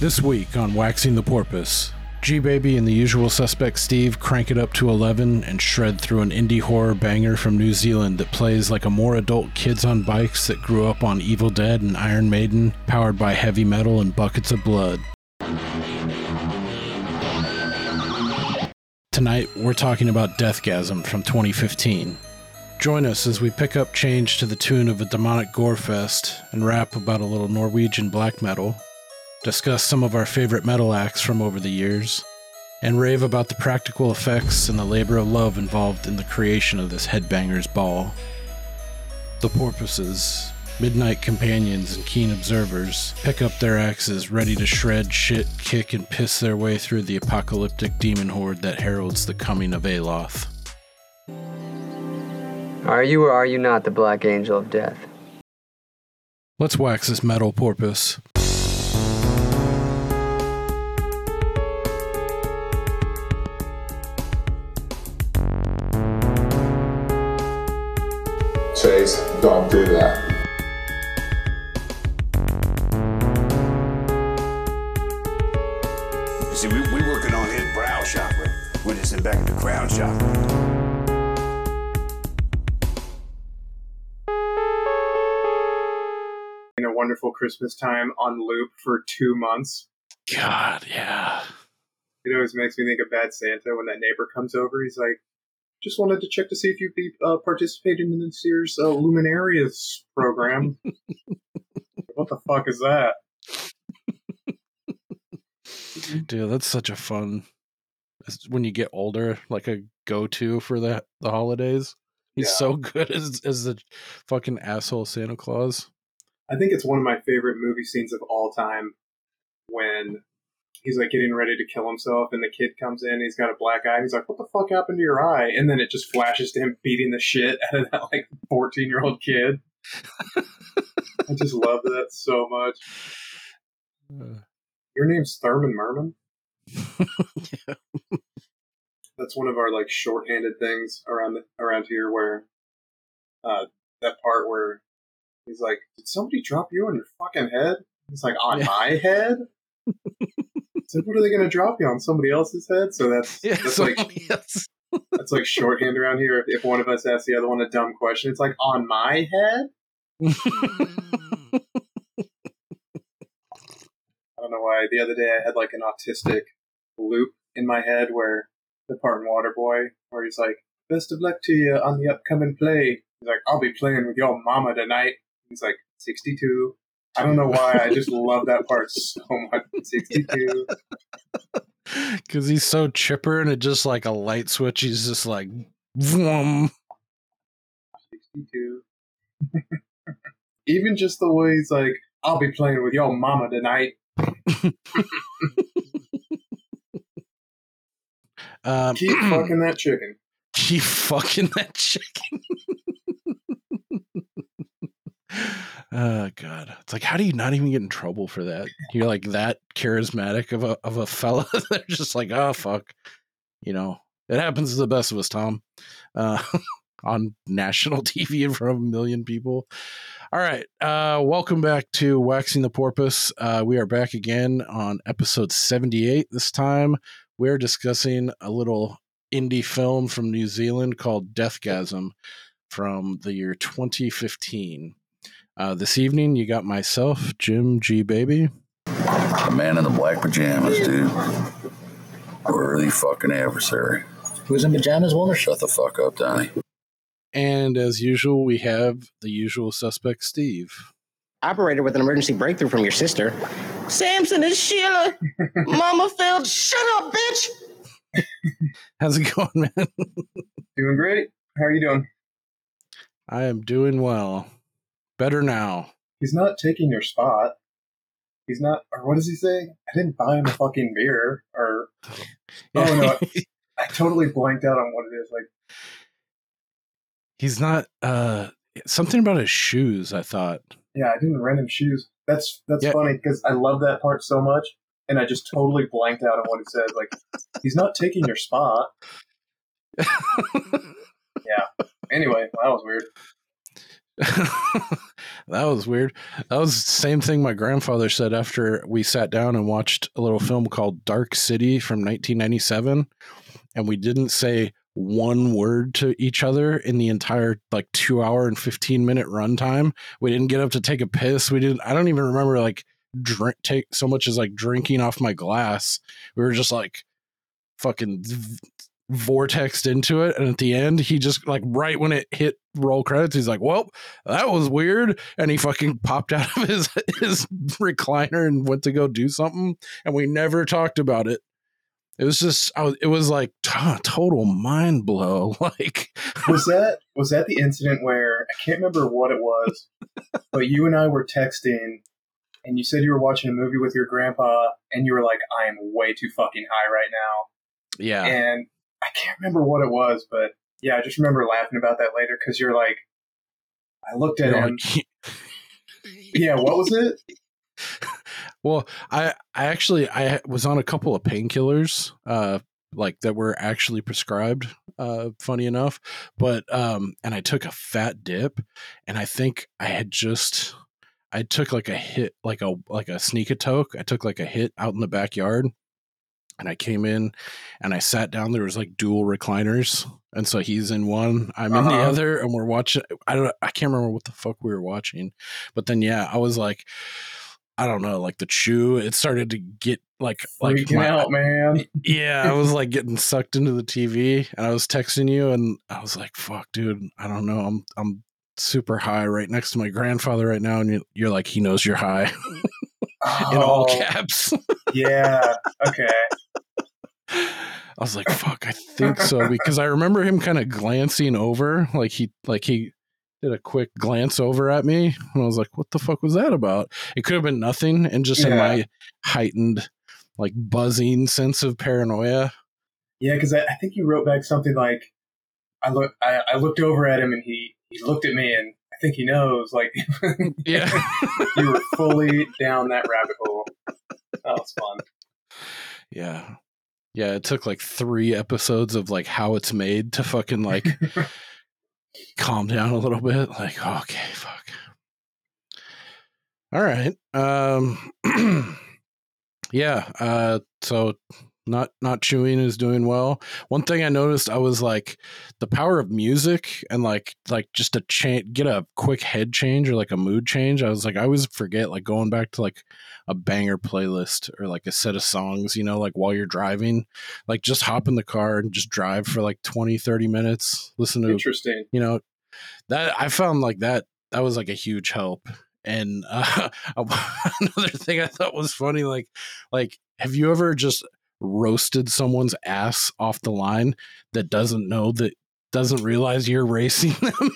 This week on Waxing the Porpoise, G Baby and the usual suspect Steve crank it up to 11 and shred through an indie horror banger from New Zealand that plays like a more adult kids on bikes that grew up on Evil Dead and Iron Maiden, powered by heavy metal and buckets of blood. Tonight, we're talking about Deathgasm from 2015. Join us as we pick up change to the tune of a demonic gore fest and rap about a little Norwegian black metal, discuss some of our favorite metal acts from over the years, and rave about the practical effects and the labor of love involved in the creation of this headbanger's ball. The porpoises, midnight companions, and keen observers pick up their axes ready to shred, shit, kick, and piss their way through the apocalyptic demon horde that heralds the coming of Aeloth. Are you or are you not the Black Angel of Death? Let's wax this metal porpoise. Chase, don't do that. You see, we, we working on his brow chakra. We're just in back of the crown chakra. in a wonderful Christmas time on loop for two months. God, yeah. It always makes me think of Bad Santa when that neighbor comes over. He's like, just wanted to check to see if you'd be uh, participating in this year's uh, Luminarias program. what the fuck is that? Dude, that's such a fun. When you get older, like a go-to for the the holidays. He's Yeah. so good as as the fucking asshole Santa Claus. I think it's one of my favorite movie scenes of all time when he's like getting ready to kill himself and the kid comes in, he's got a black eye, and he's like, What the fuck happened to your eye? And then it just flashes to him beating the shit out of that like fourteen year old kid. I just love that so much. Uh, Your name's Thurman Merman? yeah. That's one of our like shorthanded things around the, around here where uh that part where he's like, Did somebody drop you on your fucking head? He's like, On Yeah. my head? So what are they gonna drop you on somebody else's head? So that's Yeah, that's like that's like shorthand around here. If one of us asks the other one a dumb question, it's like on my head. I don't know why. The other day I had like an autistic loop in my head where the part in Waterboy where he's like, "Best of luck to you on the upcoming play." He's like, "I'll be playing with your mama tonight." He's like, "62." I don't know why. I just love that part so much. 62. Because he's so chipper and it just like a light switch. He's just like, vroom. 62. Even just the way he's like, I'll be playing with your mama tonight. Um, Keep fucking that chicken. keep fucking that chicken. Oh god, it's like how do you not even get in trouble for that? You're like that charismatic of a of a fella. They're just like, oh fuck, you know. It happens to the best of us, Tom. Uh, on national TV in front of a million people. All right, uh, welcome back to Waxing the Porpoise. Uh, we are back again on episode seventy-eight. This time, we're discussing a little indie film from New Zealand called Deathgasm from the year 2015. Uh, this evening, you got myself, Jim G. Baby. The man in the black pajamas, dude. Worthy fucking adversary. Who's in pajamas, Walter? Shut the fuck up, Donnie. And as usual, we have the usual suspect, Steve. Operator with an emergency breakthrough from your sister. Samson and Sheila. Mama failed. Shut up, bitch. How's it going, man? Doing great. How are you doing? I am doing well. Better now. He's not taking your spot. He's not, or what does he say? I didn't buy him a fucking beer. Or, oh no, I totally blanked out on what it is. Like, He's not, uh, something about his shoes, I thought. yeah, I didn't rent him shoes. That's that's Yeah. funny because I love that part so much, and I just totally blanked out on what it says. Like, he's not taking your spot. Yeah. Anyway, that was weird. that was weird. That was the same thing my grandfather said after we sat down and watched a little film called Dark City from 1997. And we didn't say one word to each other in the entire like two hour and 15 minute runtime. We didn't get up to take a piss. We didn't, I don't even remember like drink, take so much as like drinking off my glass. We were just like fucking vortexed into it. And at the end, he just like right when it hit roll credits, he's like, well, that was weird. And he fucking popped out of his, his recliner and went to go do something. And we never talked about it. It was just, I was, it was like t- total mind blow. Like, was that was that the incident where I can't remember what it was, but you and I were texting, and you said you were watching a movie with your grandpa, and you were like, "I am way too fucking high right now," yeah. and I can't remember what it was, but yeah, I just remember laughing about that later because you're like, I looked at him. Yeah, what was it? Well, I I actually I was on a couple of painkillers, uh, like that were actually prescribed. Uh, funny enough, but um, and I took a fat dip, and I think I had just I took like a hit, like a like a sneak a toke. I took like a hit out in the backyard, and I came in, and I sat down. There was like dual recliners, and so he's in one, I'm in the Uh-huh. other, and we're watching. I don't, I can't remember what the fuck we were watching, but then yeah, I was like. I don't know, like the chew, it started to get like like Freaking my- out, man. yeah, I was like getting sucked into the TV, and I was texting you, and I was like, "Fuck, dude, I don't know. I'm I'm super high right next to my grandfather right now, and you- you're like, he knows you're high in all Oh, caps." Yeah. Okay. I was like, "Fuck, I think so," because I remember him kind of glancing over, like he like he did a quick glance over at me, and I was like, "What the fuck was that about?" It could have been nothing, and just in my heightened, like buzzing sense of paranoia. Yeah, because I, I think he wrote back something like, "I look, I, I looked over at him, and he he looked at me, and I think he knows." Like, Yeah. you were fully down that rabbit hole. That was fun. Yeah. Yeah, it took like three episodes of like how it's made to fucking like calm down a little bit. Like, okay, fuck. All right. Um yeah, uh so not not chewing is doing well. One thing I noticed I was like the power of music and like like just a change get a quick head change or like a mood change. I was like I always forget like going back to like a banger playlist or like a set of songs, you know, like while you're driving, like just hop in the car and just drive for like 20 30 minutes, listen to Interesting. you know that i found like that that was like a huge help and uh, another thing i thought was funny like like have you ever just roasted someone's ass off the line that doesn't know that doesn't realize you're racing them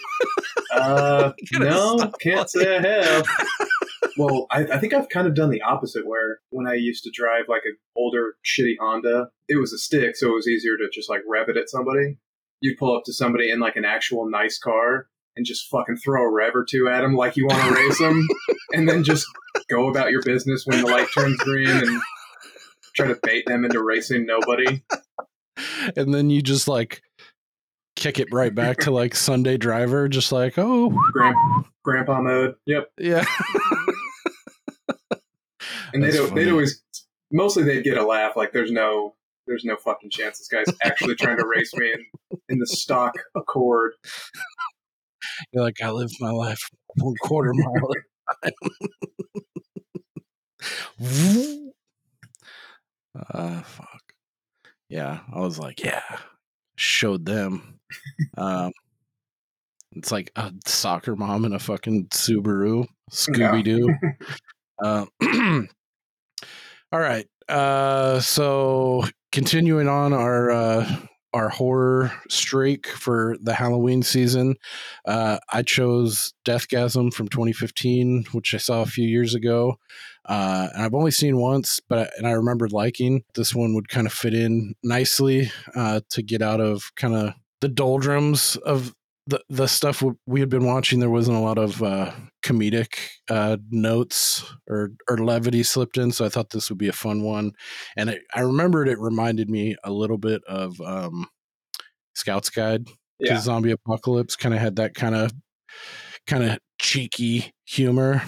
Uh, no, can't say I have. well, I, I think I've kind of done the opposite. Where when I used to drive like an older shitty Honda, it was a stick, so it was easier to just like rev it at somebody. You'd pull up to somebody in like an actual nice car and just fucking throw a rev or two at them like you want to race them, and then just go about your business when the light turns green and try to bait them into racing nobody. and then you just like kick it right back to like sunday driver just like oh Grand, grandpa mode. Yep. yeah And they'd, That's they'd funny. always, mostly they'd get a laugh. Like there's no, there's no fucking chance this guy's actually trying to race me in, in the stock Accord. you're like i lived my life one quarter mile at a time uh fuck yeah i was like yeah showed them um it's like a soccer mom in a fucking subaru scooby-doo uh, all right uh so continuing on our uh our horror streak for the Halloween season. Uh, I chose Deathgasm from 2015, which I saw a few years ago. Uh, and I've only seen once, but I, and I remember liking this one would kind of fit in nicely uh, to get out of kind of the doldrums of the the stuff we had been watching. There wasn't a lot of uh, comedic uh, notes or or levity slipped in, so I thought this would be a fun one. And it, I remembered it reminded me a little bit of um, Scout's Guide to Yeah. Zombie Apocalypse. Kind of had that kind of kind of cheeky humor.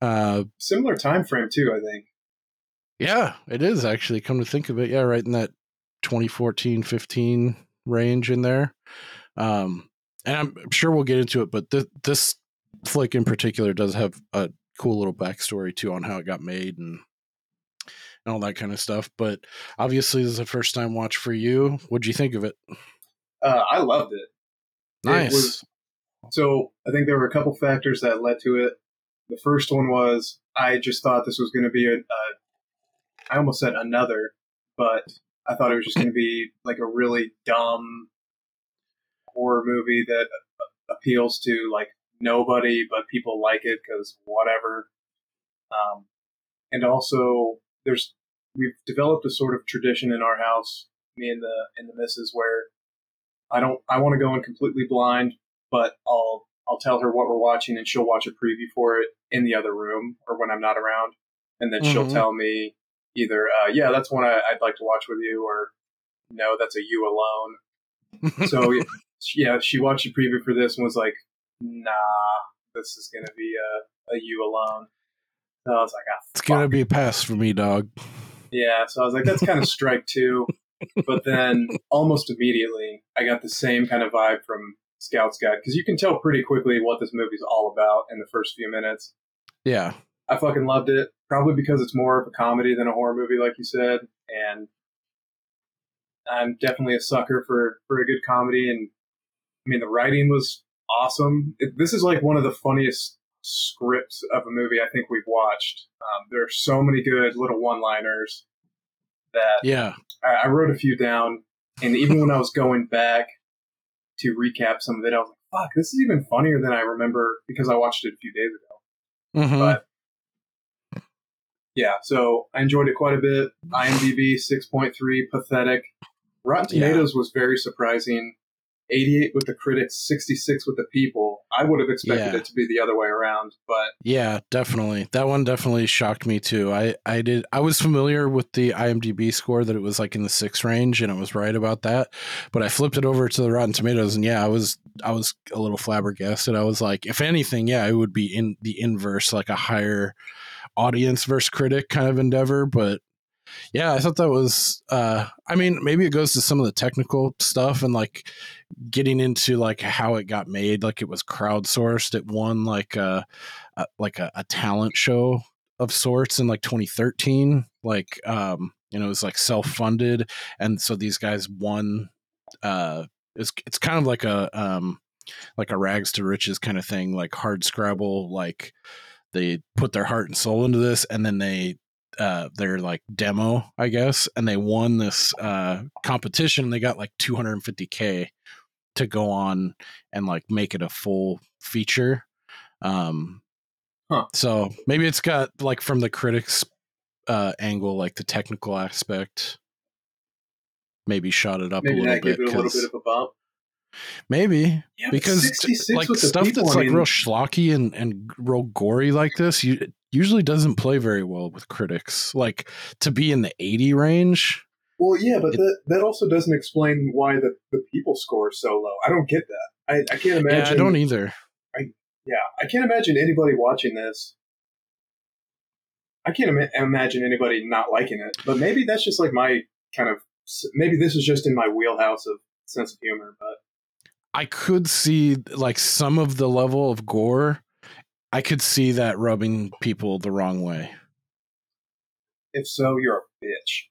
Uh, Similar time frame too, I think. yeah, it is actually. Come to think of it, yeah, right in that 2014, 15 range in there. Um, and I'm sure we'll get into it, but th- this flick in particular does have a cool little backstory too on how it got made and and all that kind of stuff. But obviously, this is a first time watch for you. What'd you think of it? Uh, I loved it. Nice. It was, so I think there were a couple factors that led to it. The first one was I just thought this was going to be a, a. I almost said another, but I thought it was just going to be like a really dumb horror movie that appeals to like nobody, but people like it because whatever. Um, and also, there's we've developed a sort of tradition in our house, me and the and the missus, where I don't I want to go in completely blind, but I'll I'll tell her what we're watching and she'll watch a preview for it in the other room or when I'm not around, and then she'll Mhm. tell me either uh, yeah that's one I, I'd like to watch with you or no that's a you alone. So yeah, she watched the preview for this and was like, nah, this is gonna be a a you alone. So I was like, ah, it's gonna be a pass for me, dog. Yeah, so I was like, that's kind of strike two. But then almost immediately, I got the same kind of vibe from Scout's Guide because you can tell pretty quickly what this movie's all about in the first few minutes. Yeah, I fucking loved it, probably because it's more of a comedy than a horror movie, like you said. And I'm definitely a sucker for, for a good comedy. And I mean, the writing was awesome. It, this is like one of the funniest scripts of a movie I think we've watched. Um, there are so many good little one liners that yeah, I, I wrote a few down, and even when I was going back to recap some of it, I was like, "Fuck, this is even funnier than I remember because I watched it a few days ago." Mhm. But yeah, so I enjoyed it quite a bit. IMDb six point three, pathetic. Rotten Yeah. Tomatoes was very surprising. Eighty eight with the critics, sixty six with the people. I would have expected Yeah. it to be the other way around, but Yeah, definitely. That one definitely shocked me too. I I did I was familiar with the IMDb score that it was like in the 6 range and it was right about that. But I flipped it over to the Rotten Tomatoes and yeah, I was I was a little flabbergasted. I was like, if anything, yeah, it would be in the inverse like a higher audience versus critic kind of endeavor, but yeah, I thought that was uh I mean, maybe it goes to some of the technical stuff and like getting into like how it got made, like it was crowdsourced. It won like a, a like a, a talent show of sorts in like 2013. Like um, you know, it was like self-funded, and so these guys won. Uh, it's it's kind of like a um, like a rags to riches kind of thing, like hard scrabble. Like they put their heart and soul into this, and then they uh their like demo i guess and they won this uh competition they got like 250k to go on and like make it a full feature um Huh. so maybe it's got like from the critics uh angle like the technical aspect maybe shot it up a little bit a little bit of a bump. Maybe Yeah, because like stuff that's like mean- real schlocky and and real gory like this you it usually doesn't play very well with critics like to be in the 80 range Well, yeah, but It- that that also doesn't explain why the, the people score is so low. I don't get that. I, I can't imagine. yeah i don't either I, yeah, I can't imagine anybody watching this. I can't Im- imagine anybody not liking it. But maybe that's just like my kind of. Maybe this is just in my wheelhouse of sense of humor. But I could see like some of the level of gore. I could see that rubbing people the wrong way. if so, you're a bitch.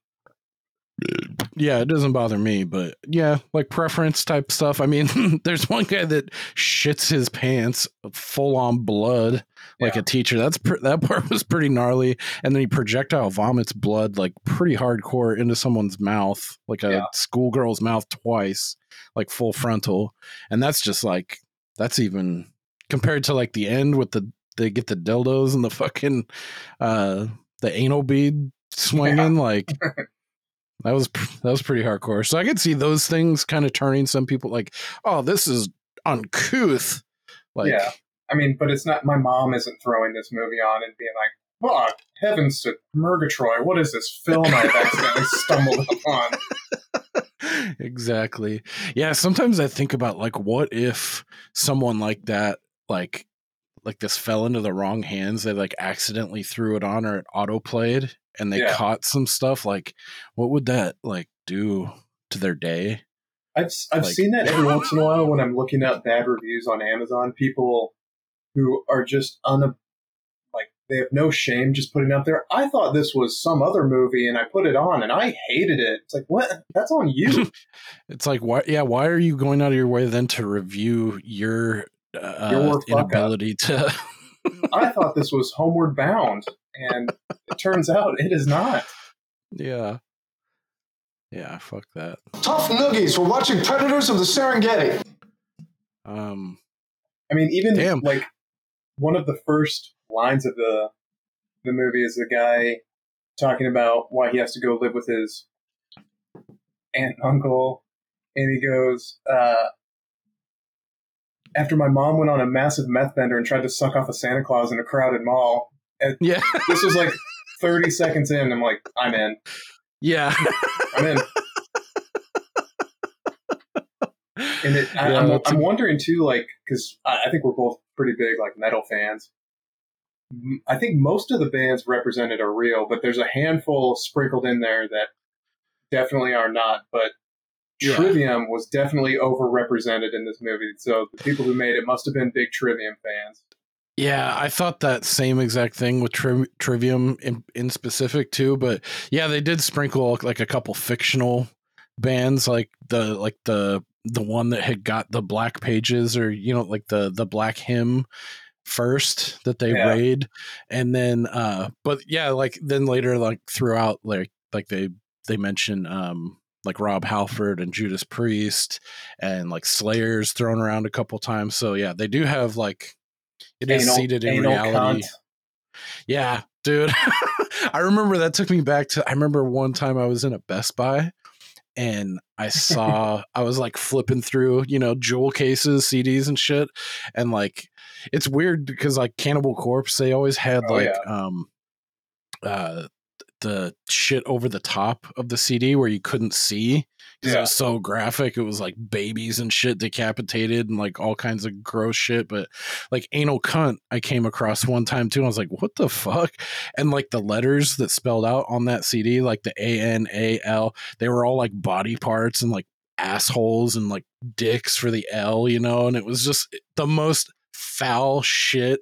Yeah, it doesn't bother me, but yeah, like preference type stuff. I mean, there's one guy that shits his pants, full on blood, like Yeah. a teacher. That's pr- that part was pretty gnarly, and then he projectile vomits blood like pretty hardcore into someone's mouth, like a Yeah. schoolgirl's mouth twice, like full frontal, and that's just like that's even compared to like the end with the they get the dildos and the fucking uh the anal bead swinging like that was that was pretty hardcore so i could see those things kind of turning some people like oh this is uncouth like yeah, I mean, but it's not. My mom isn't throwing this movie on and being like, "Oh heavens to Murgatroyd! What is this film I've accidentally stumbled upon?" exactly yeah sometimes i think about like what if someone like that like like this fell into the wrong hands. They like accidentally threw it on or it auto played and they Yeah. caught some stuff. Like, what would that like do to their day? I've I've Like- seen that every once in a while when I'm looking up bad reviews on Amazon. People who are just un like they have no shame just putting it out there. I thought this was some other movie and I put it on and I hated it. It's like what? That's on you. It's like why? Yeah, why are you going out of your way then to review your uh, Your up. inability to? I thought this was Homeward Bound, and it turns out it is not. yeah, yeah, fuck that. Tough noogies for watching Predators of the Serengeti. Um, I mean, even Damn. like one of the first lines of the the movie is the guy talking about why he has to go live with his aunt and uncle, and he goes, uh, "After my mom went on a massive meth bender and tried to suck off a Santa Claus in a crowded mall." Yeah, This was like thirty seconds in. I'm like, I'm in. yeah. I'm in. And it, I, Yeah, I'm, I'm wondering too, like, because I, I think we're both pretty big like metal fans. I think most of the bands represented are real, but there's a handful sprinkled in there that definitely are not. But Yeah. Trivium was definitely overrepresented in this movie, so the people who made it must have been big Trivium fans. Yeah, I thought that same exact thing with tri- Trivium in, in specific too. But yeah, they did sprinkle like a couple fictional bands, like the like the the one that had got the black pages, or you know, like the the black hymn first that they Yeah. raid, and then uh, but yeah, like then later, like throughout, like like they they mention um like Rob Halford and Judas Priest and like Slayers thrown around a couple times. So yeah, they do have like it is Anal- seated in reality. cunt. Yeah, dude. I remember that took me back to I remember one time I was in a Best Buy and I saw I was like flipping through, you know, jewel cases, CDs and shit. And like it's weird because like Cannibal Corpse, they always had Oh, like um uh the shit over the top of the CD where you couldn't see because it Yeah. was so graphic. It was like babies and shit decapitated and like all kinds of gross shit. But like anal cunt, I came across one time too. I was like, what the fuck? And like the letters that spelled out on that CD, like the A N A L, they were all like body parts and like assholes and like dicks for the L, you know? And it was just eh, the most foul shit.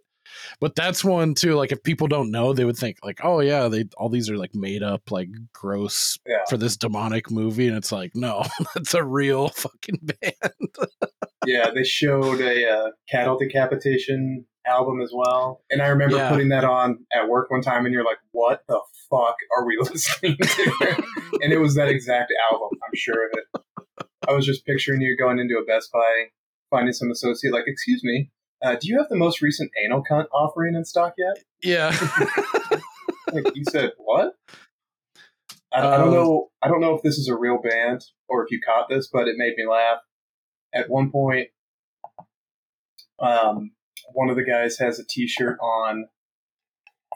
But that's one too. Like if people don't know, they would think like, oh yeah, they all these are like made up, like gross Yeah. for this demonic movie, and it's like, no, that's a real fucking band. yeah, they showed a uh, cattle decapitation album as well, and I remember Yeah. putting that on at work one time, and you're like, "What the fuck are we listening to?" and it was that exact album. I'm sure of it. I was just picturing you going into a Best Buy, finding some associate, like, "Excuse me, uh, do you have the most recent anal cunt offering in stock yet?" yeah, Like, you said what? I, I don't Uh, know. I don't know if this is a real band or if you caught this, but it made me laugh. At one point, um, one of the guys has a T-shirt on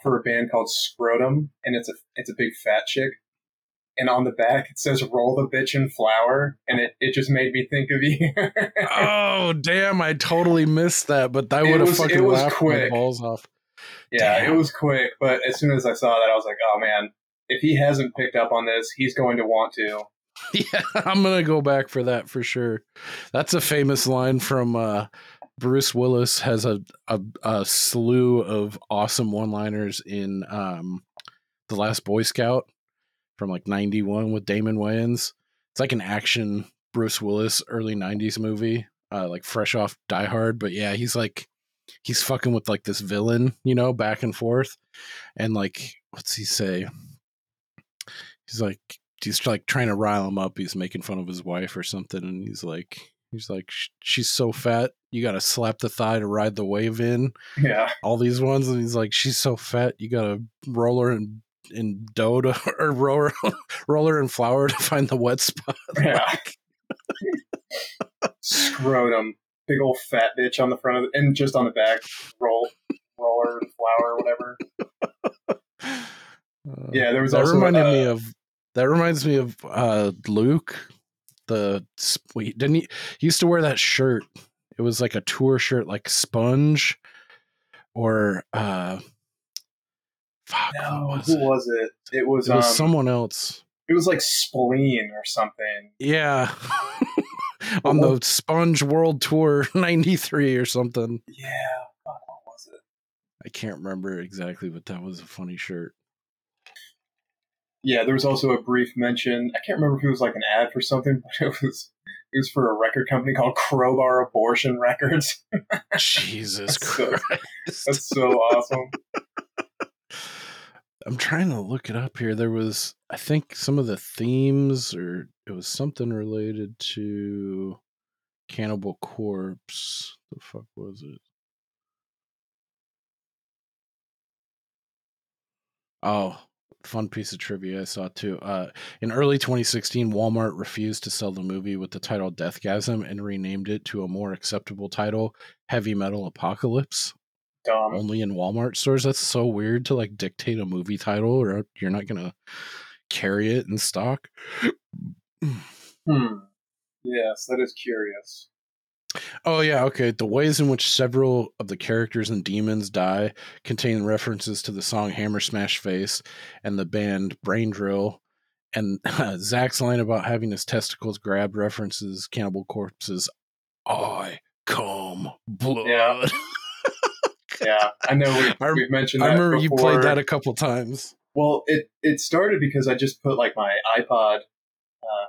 for a band called Scrotum, and it's a it's a big fat chick. And on the back it says "Roll the bitch in flour," and it, it just made me think of you. oh damn, I totally missed that, but I It would have fucking was laughed quick. my balls off. yeah, Damn. it was quick, but as soon as I saw that, I was like, "Oh man, if he hasn't picked up on this, he's going to want to." Yeah, I'm gonna go back for that for sure. That's a famous line from uh, Bruce Willis. Has a, a a slew of awesome one-liners in um, the Last Boy Scout from like '91 with Damon Wayans. It's like an action Bruce Willis early '90s movie, uh, like fresh off Die Hard. But yeah, he's like he's fucking with like this villain, you know, back and forth, and like what's he say? He's like he's like trying to rile him up. He's making fun of his wife or something, and he's like, he's like, she's so fat, you got to slap the thigh to ride the wave in. Yeah, All these ones, and he's like, she's so fat, you got to roll her in in dough to, or roll her, roll her in flour to find the wet spot. Yeah. Like, scrotum, big old fat bitch on the front of the, and just on the back, roll, roller, flour, whatever. uh, Yeah, there was that also, reminded me uh, of that reminds me of uh Luke. The wait, didn't he, he used to wear that shirt? It was like a tour shirt, like sponge or uh, fuck, No, was who it? was it? It was, It was um, someone else. It was like Spleen or something. Yeah. On the Sponge World Tour 93 or something. Yeah. Fuck, what was it? I can't remember exactly, but that was a funny shirt. Yeah, there was also a brief mention. I can't remember if it was like an ad for something, but it was it was for a record company called Crowbar Abortion Records. Jesus That's so- Christ. That's so awesome. I'm trying to look it up here. There was, I think, some of the themes, or it was something related to Cannibal Corpse. The fuck was it? Oh, fun piece of trivia I saw too. Uh, in early 2016, Walmart refused to sell the movie with the title Deathgasm and renamed it to a more acceptable title, Heavy Metal Apocalypse Dumb. only in Walmart stores. That's so weird to like dictate a movie title or you're not gonna carry it in stock. Hmm. Yes, that is curious. Oh yeah, okay. The ways in which several of the characters and demons die contain references to the song Hammer Smash Face and the band Brain Drill. And Zach's line about having his testicles grabbed references Cannibal Corpse's I Cum Blood. Yeah. Yeah, I know we, I we've mentioned I that. remember you played that a couple times. Well, it it started because I just put like my iPod uh,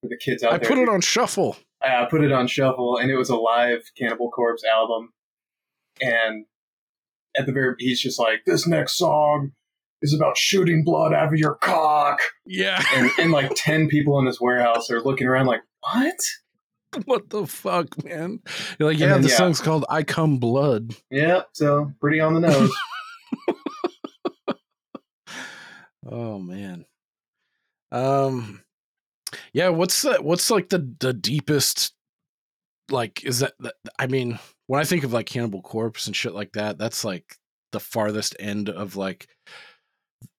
for the kids out I there. I put it on shuffle. I put it on shuffle, and it was a live Cannibal Corpse album. And at the very, he's just like, "This next song is about shooting blood out of your cock," Yeah. and and like ten people in this warehouse are looking around like, "What?" what the fuck, man? You're like, yeah, then, the yeah. song's called I Cum Blood. Yeah, so pretty on the nose. Oh man. Um yeah, what's the what's like the the deepest like is that, that I mean, when I think of like Cannibal Corpse and shit like that, that's like the farthest end of like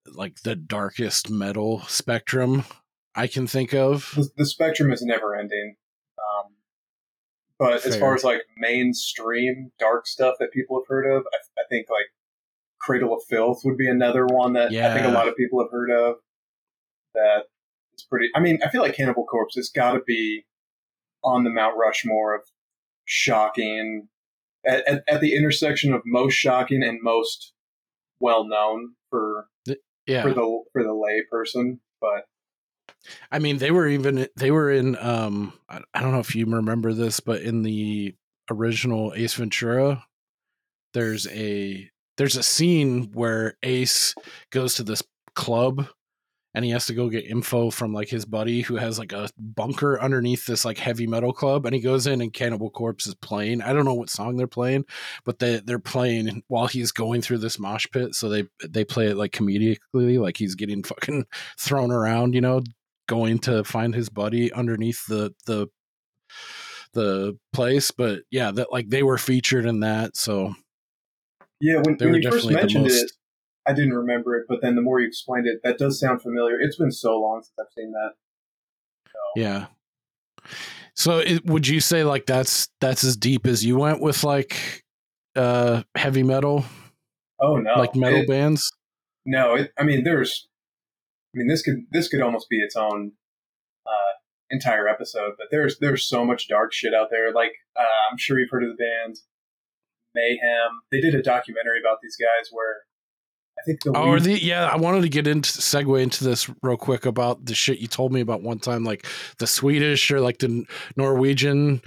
like the darkest metal spectrum I can think of. the, the spectrum is never ending. Um, but as far as like mainstream dark stuff that people have heard of, I, I think like Cradle of Filth would be another one that I think a lot of people have heard of. That it's pretty. I mean, I feel like Cannibal Corpse has got to be on the Mount Rushmore of shocking at, at, at the intersection of most shocking and most well known for Yeah. for the for the lay person. But I mean, they were even they were in um I, I don't know if you remember this, but in the original Ace Ventura, there's a there's a scene where Ace goes to this club and he has to go get info from like his buddy who has like a bunker underneath this like heavy metal club and he goes in and Cannibal Corpse is playing. I don't know what song they're playing, but they they're playing while he's going through this mosh pit, so they they play it like comedically like he's getting fucking thrown around, you know, going to find his buddy underneath the the the place but yeah that like they were featured in that so yeah, when, when you first mentioned most it, I didn't remember it, but then the more you explained it, that does sound familiar. It's been so long since I've seen that. yeah so it, would you say like that's that's as deep as you went with like uh heavy metal Oh no, like metal It- bands No, it, I mean there's, mean this could this could almost be its own uh, entire episode. But there's there's so much dark shit out there. Like uh, I'm sure you've heard of the band Mayhem. They did a documentary about these guys where I think the Oh, are lead- the, yeah, I wanted to get into segue into this real quick about the shit you told me about one time, like the Swedish or like the Norwegian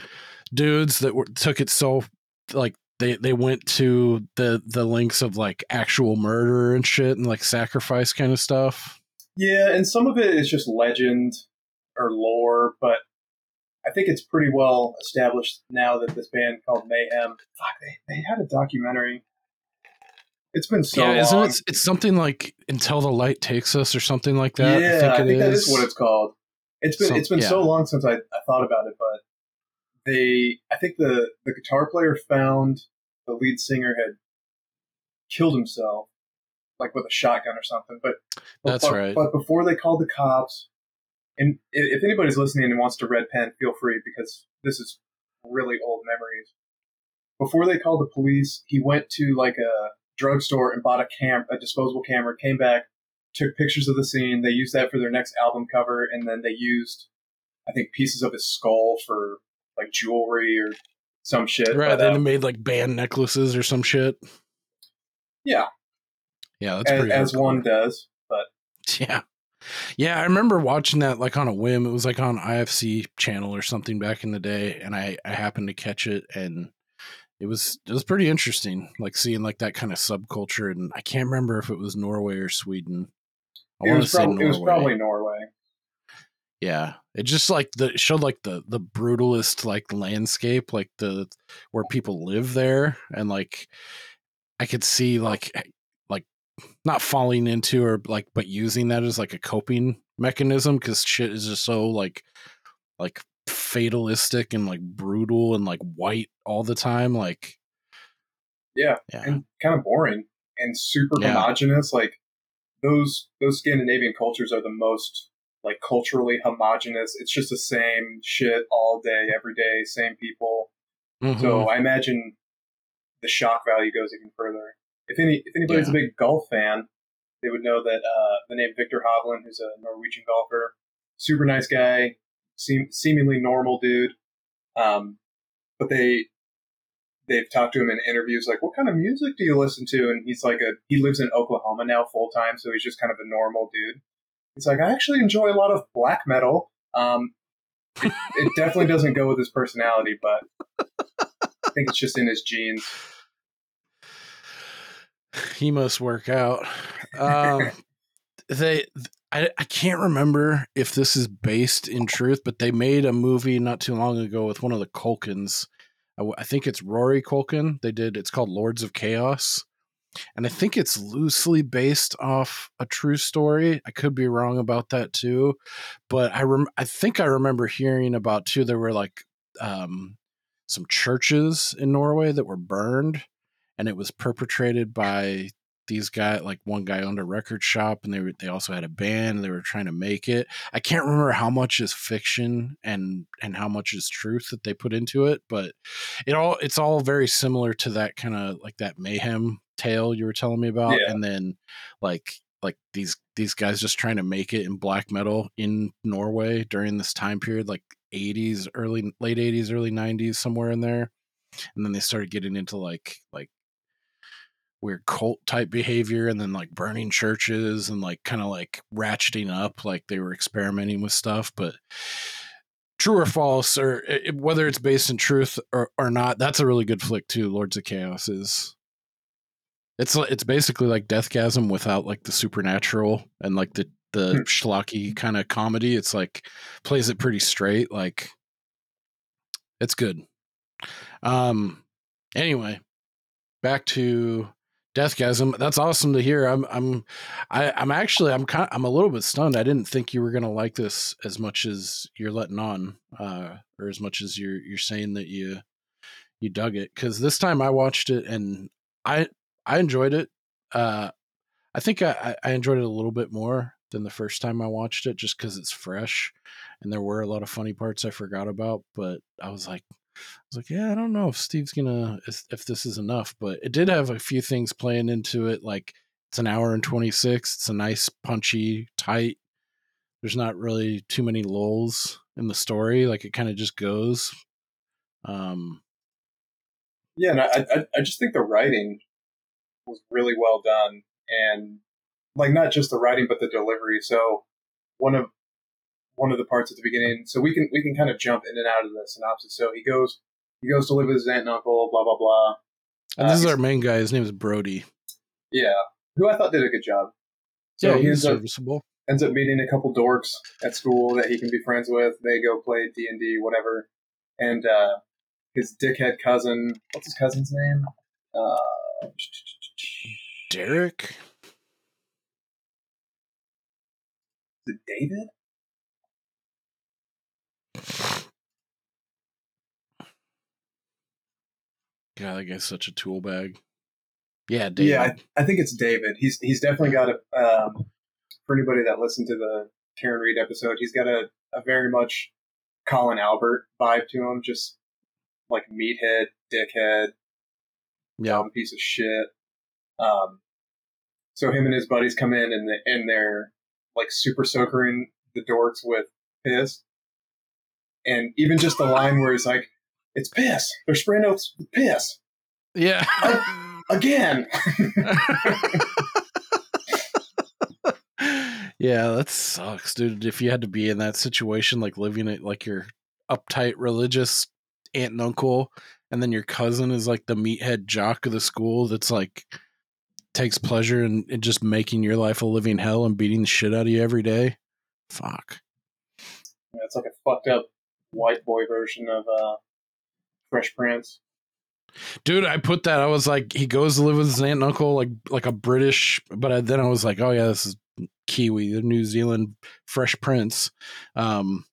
dudes that were, took it so like they they went to the the links of like actual murder and shit and like sacrifice kind of stuff. Yeah, and some of it is just legend or lore, but I think it's pretty well established now that this band called Mayhem. Fuck, they, they had a documentary. It's been so yeah, isn't long. it? It's something like "Until the Light Takes Us" or something like that. yeah, I think, it that is. is what it's called. It's been So- it's been yeah. so long since I, I thought about it, but they I think the the guitar player found the lead singer had killed himself, like with a shotgun or something. But That's but, right. But before they called the cops, and if anybody's listening and wants to red pen, feel free because this is really old memories. before they called the police, he went to like a drugstore and bought a cam, a disposable camera. Came back, took pictures of the scene. They used that for their next album cover, and then they used, I think, pieces of his skull for like jewelry or some shit. Right. But, Then they um, made like band necklaces or some shit. yeah, Yeah, that's as, pretty as one does. But Yeah. Yeah, I remember watching that like on a whim. It was like on IFC channel or something back in the day, and I I happened to catch it, and it was it was pretty interesting, like seeing like that kind of subculture. And I can't remember if it was Norway or Sweden. I it want to was, say Norway. it was probably Norway. Yeah, it just like the showed like the the brutalist like landscape, like the where people live there, and like I could see like not falling into or like but using that as like a coping mechanism because shit is just so like like fatalistic and like brutal and like white all the time. Like Yeah, yeah, and kind of boring and super Yeah. homogenous. Like those those Scandinavian cultures are the most like culturally homogenous. It's just the same shit all day, every day, same people. Mhm. So I imagine the shock value goes even further. If any if anybody's a big golf fan, they would know that uh, the name Viktor Hovland, who's a Norwegian golfer, super nice guy, seem, seemingly normal dude. Um, but they they've talked to him in interviews like, "What kind of music do you listen to?" And he's like, a he lives in Oklahoma now full time, so he's just kind of a normal dude. He's like, "I actually enjoy a lot of black metal." Um, it, it definitely doesn't go with his personality, but I think it's just in his genes. He must work out. Um, they, I, I can't remember if this is based in truth, but they made a movie not too long ago with one of the Culkins. I think it's Rory Culkin. They did. It's called Lords of Chaos, and I think it's loosely based off a true story. I could be wrong about that too, but I rem- I think I remember hearing about too. There were like um, some churches in Norway that were burned and it was perpetrated by these guys like one guy owned a record shop and they were, they also had a band and they were trying to make it i can't remember how much is fiction and and how much is truth that they put into it but it all it's all very similar to that kind of like that mayhem tale you were telling me about Yeah. and then like like these these guys just trying to make it in black metal in norway during this time period like 80s early late 80s early 90s somewhere in there and then they started getting into like like weird cult type behavior and then like burning churches and like kind of like ratcheting up like they were experimenting with stuff but true or false or i- i- whether it's based in truth or, or not that's a really good flick too lords of chaos is it's it's basically like deathgasm without like the supernatural and like the the Hmm. schlocky kind of comedy it's like plays it pretty straight like it's good um anyway back to deathgasm. That's awesome to hear. I'm i'm I, i'm actually i'm kind of, i'm a little bit stunned. I didn't think you were gonna like this as much as you're letting on uh or as much as you're you're saying that you you dug it. Because this time i watched it and i i enjoyed it. Uh i think i i enjoyed it a little bit more than the first time i watched it just because it's fresh and there were a lot of funny parts i forgot about but i was like I was like, yeah, I don't know if Steve's gonna if, if this is enough, but it did have a few things playing into it. Like it's an hour and twenty six. It's a nice, punchy, tight. There's not really too many lulls in the story. Like it kind of just goes. Um, Yeah, and I, I I just think the writing was really well done, and like not just the writing but the delivery. So one of one of the parts at the beginning, so we can we can kind of jump in and out of the synopsis. So he goes he goes to live with his aunt and uncle, blah blah blah. and this Uh, is our main guy. His name is Brody. Yeah, who I thought did a good job. So yeah, he he's ends up, serviceable. ends up meeting a couple dorks at school that he can be friends with. They go play D and D, whatever, and uh, his dickhead cousin. What's his cousin's name? Uh, Derek. is it David? God, that guy's such a tool bag. Yeah, David. Yeah, I, I think it's David. He's he's definitely got a. Um, for anybody that listened to the Karen Read episode, he's got a, a very much Colin Albert vibe to him, just like meathead, dickhead, Yeah. dumb piece of shit. Um, so him and his buddies come in and, the, and they're like super soakering the dorks with piss. And even just the line where he's like, it's piss. They're spraying out piss. Yeah. Again. yeah, that sucks, dude. If you had to be in that situation, like living it like your uptight religious aunt and uncle, and then your cousin is like the meathead jock of the school that's like takes pleasure in, in just making your life a living hell and beating the shit out of you every day. Fuck. Yeah, it's like a fucked up white boy version of uh, Fresh Prince. Dude, I put that. I was like, he goes to live with his aunt and uncle, like like a British. But I, then I was like, oh yeah, this is Kiwi, the New Zealand Fresh Prince. Um,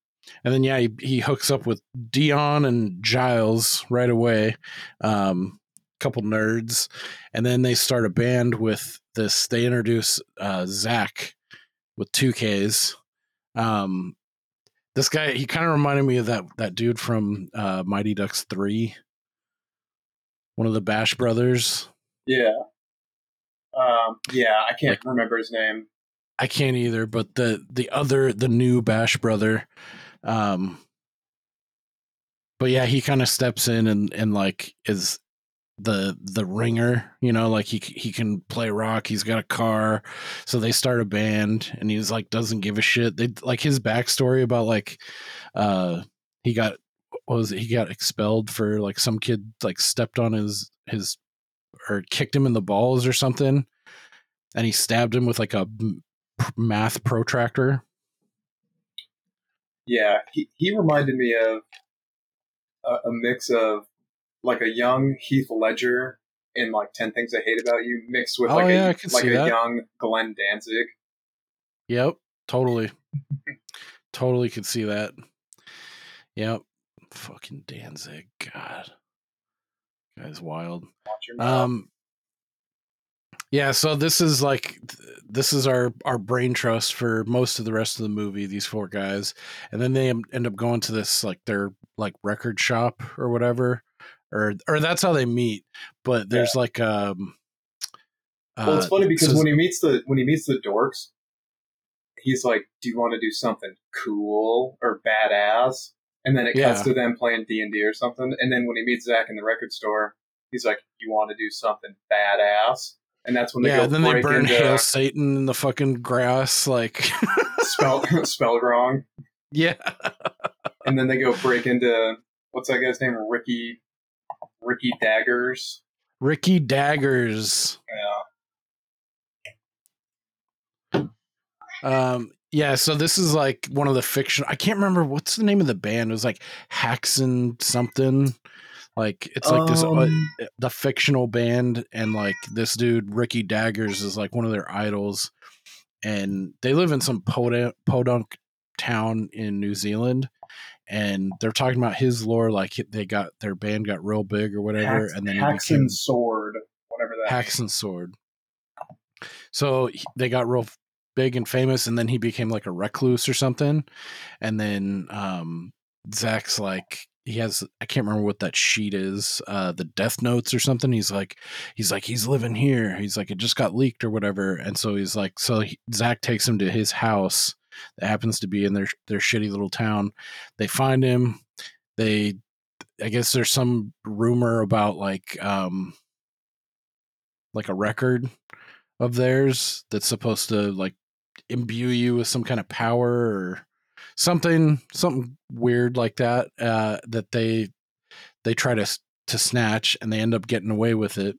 and then yeah, he, he hooks up with Dion and Giles right away. Um, couple nerds, and then they start a band with this. They introduce uh, Zach with two Ks. Um, this guy, he kind of reminded me of that that dude from uh, Mighty Ducks three one of the Bash brothers. Yeah. Um, yeah, I can't remember his name. I can't either, but the the other the new Bash brother, um, but yeah, he kind of steps in and and like is the the ringer, you know, like he he can play rock. He's got a car, so they start a band, and he's like doesn't give a shit. They like his backstory about like, uh, he got what was it? He got expelled for like some kid like stepped on his his or kicked him in the balls or something, and he stabbed him with like a math protractor. Yeah, he, he reminded me of a, a mix of like a young Heath Ledger in like Ten Things I Hate About You, mixed with Oh, like yeah, a like a that. young Glenn Danzig. Yep, totally, totally could see that. Yep, fucking Danzig, God, guy's wild. Um, yeah, so this is like this is our our brain trust for most of the rest of the movie. These four guys, and then they end up going to this like their like record shop or whatever, or or that's how they meet. But there's like um. well, it's uh, funny because so- when he meets the when he meets the dorks, he's like, "Do you want to do something cool or badass?" And then it cuts Yeah. to them playing D and D or something. And then when he meets Zach in the record store, he's like, "You want to do something badass?" And that's when they yeah, go then they burn into Hail Satan in the fucking grass, like spell spelled wrong. yeah. and then they go break into what's that guy's name? Ricky Ricky Daggers. Ricky Daggers. Yeah. Um, yeah, so this is like one of the fiction. I can't remember what's the name of the band. It was like Haxon something. Like it's like this uh, Um, the fictional band, and like this dude Ricky Daggers is like one of their idols, and they live in some podunk, podunk town in New Zealand, and they're talking about his lore. Like they got their band got real big or whatever, Hax- and then he Haxon became Sword, whatever that. means. Haxon Sword. So he- they got real big and famous, and then he became like a recluse or something. And then um, Zach's like he has I can't remember what that sheet is, uh, the Death Notes or something. He's like he's like he's living here. He's like it just got leaked or whatever. And so he's like so he, Zach takes him to his house that happens to be in their their shitty little town. They find him. They I guess there's some rumor about like um like a record of theirs that's supposed to like imbue you with some kind of power or something something weird like that uh that they they try to to snatch and they end up getting away with it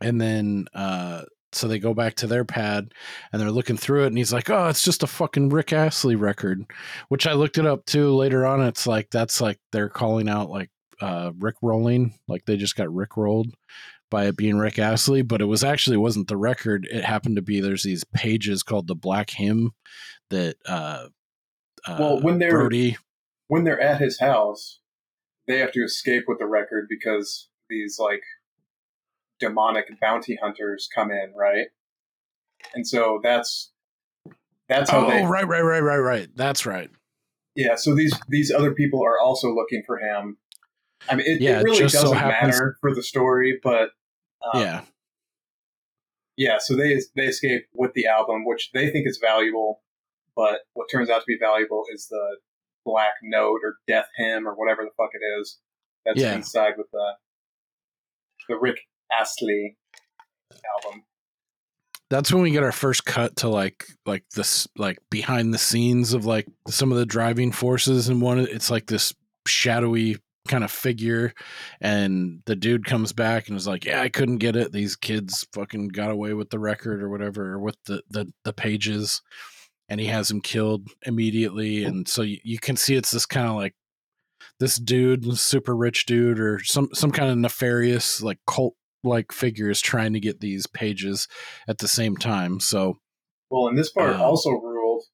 and then uh so they go back to their pad and they're looking through it and he's like oh it's just a fucking rick astley record which i looked it up too later on it's like that's like they're calling out like uh rick rolling like they just got rick rolled by it being Rick Astley, but it was actually wasn't the record. It happened to be there's these pages called the Black Hymn that uh, uh Well, when they're- Brody When they're at his house, they have to escape with the record because these like demonic bounty hunters come in, right? And so that's that's how Oh, they right, right, right, right, right. That's right. yeah. So these these other people are also looking for him, I mean, it, Yeah, it really doesn't happens- matter for the story, but um, yeah, yeah. So they they escape with the album, which they think is valuable, but what turns out to be valuable is the black note or death hymn or whatever the fuck it is that's Yeah. inside with the the Rick Astley album. that's when we get our first cut to like like this like behind the scenes of like some of the driving forces and one it's like this shadowy kind of figure and the dude comes back and is like yeah i couldn't get it these kids fucking got away with the record or whatever or with the the, the pages and he has him killed immediately and so you, you can see it's this kind of like this dude super rich dude or some some kind of nefarious like cult like figures trying to get these pages at the same time so Well, and this part Um, also ruled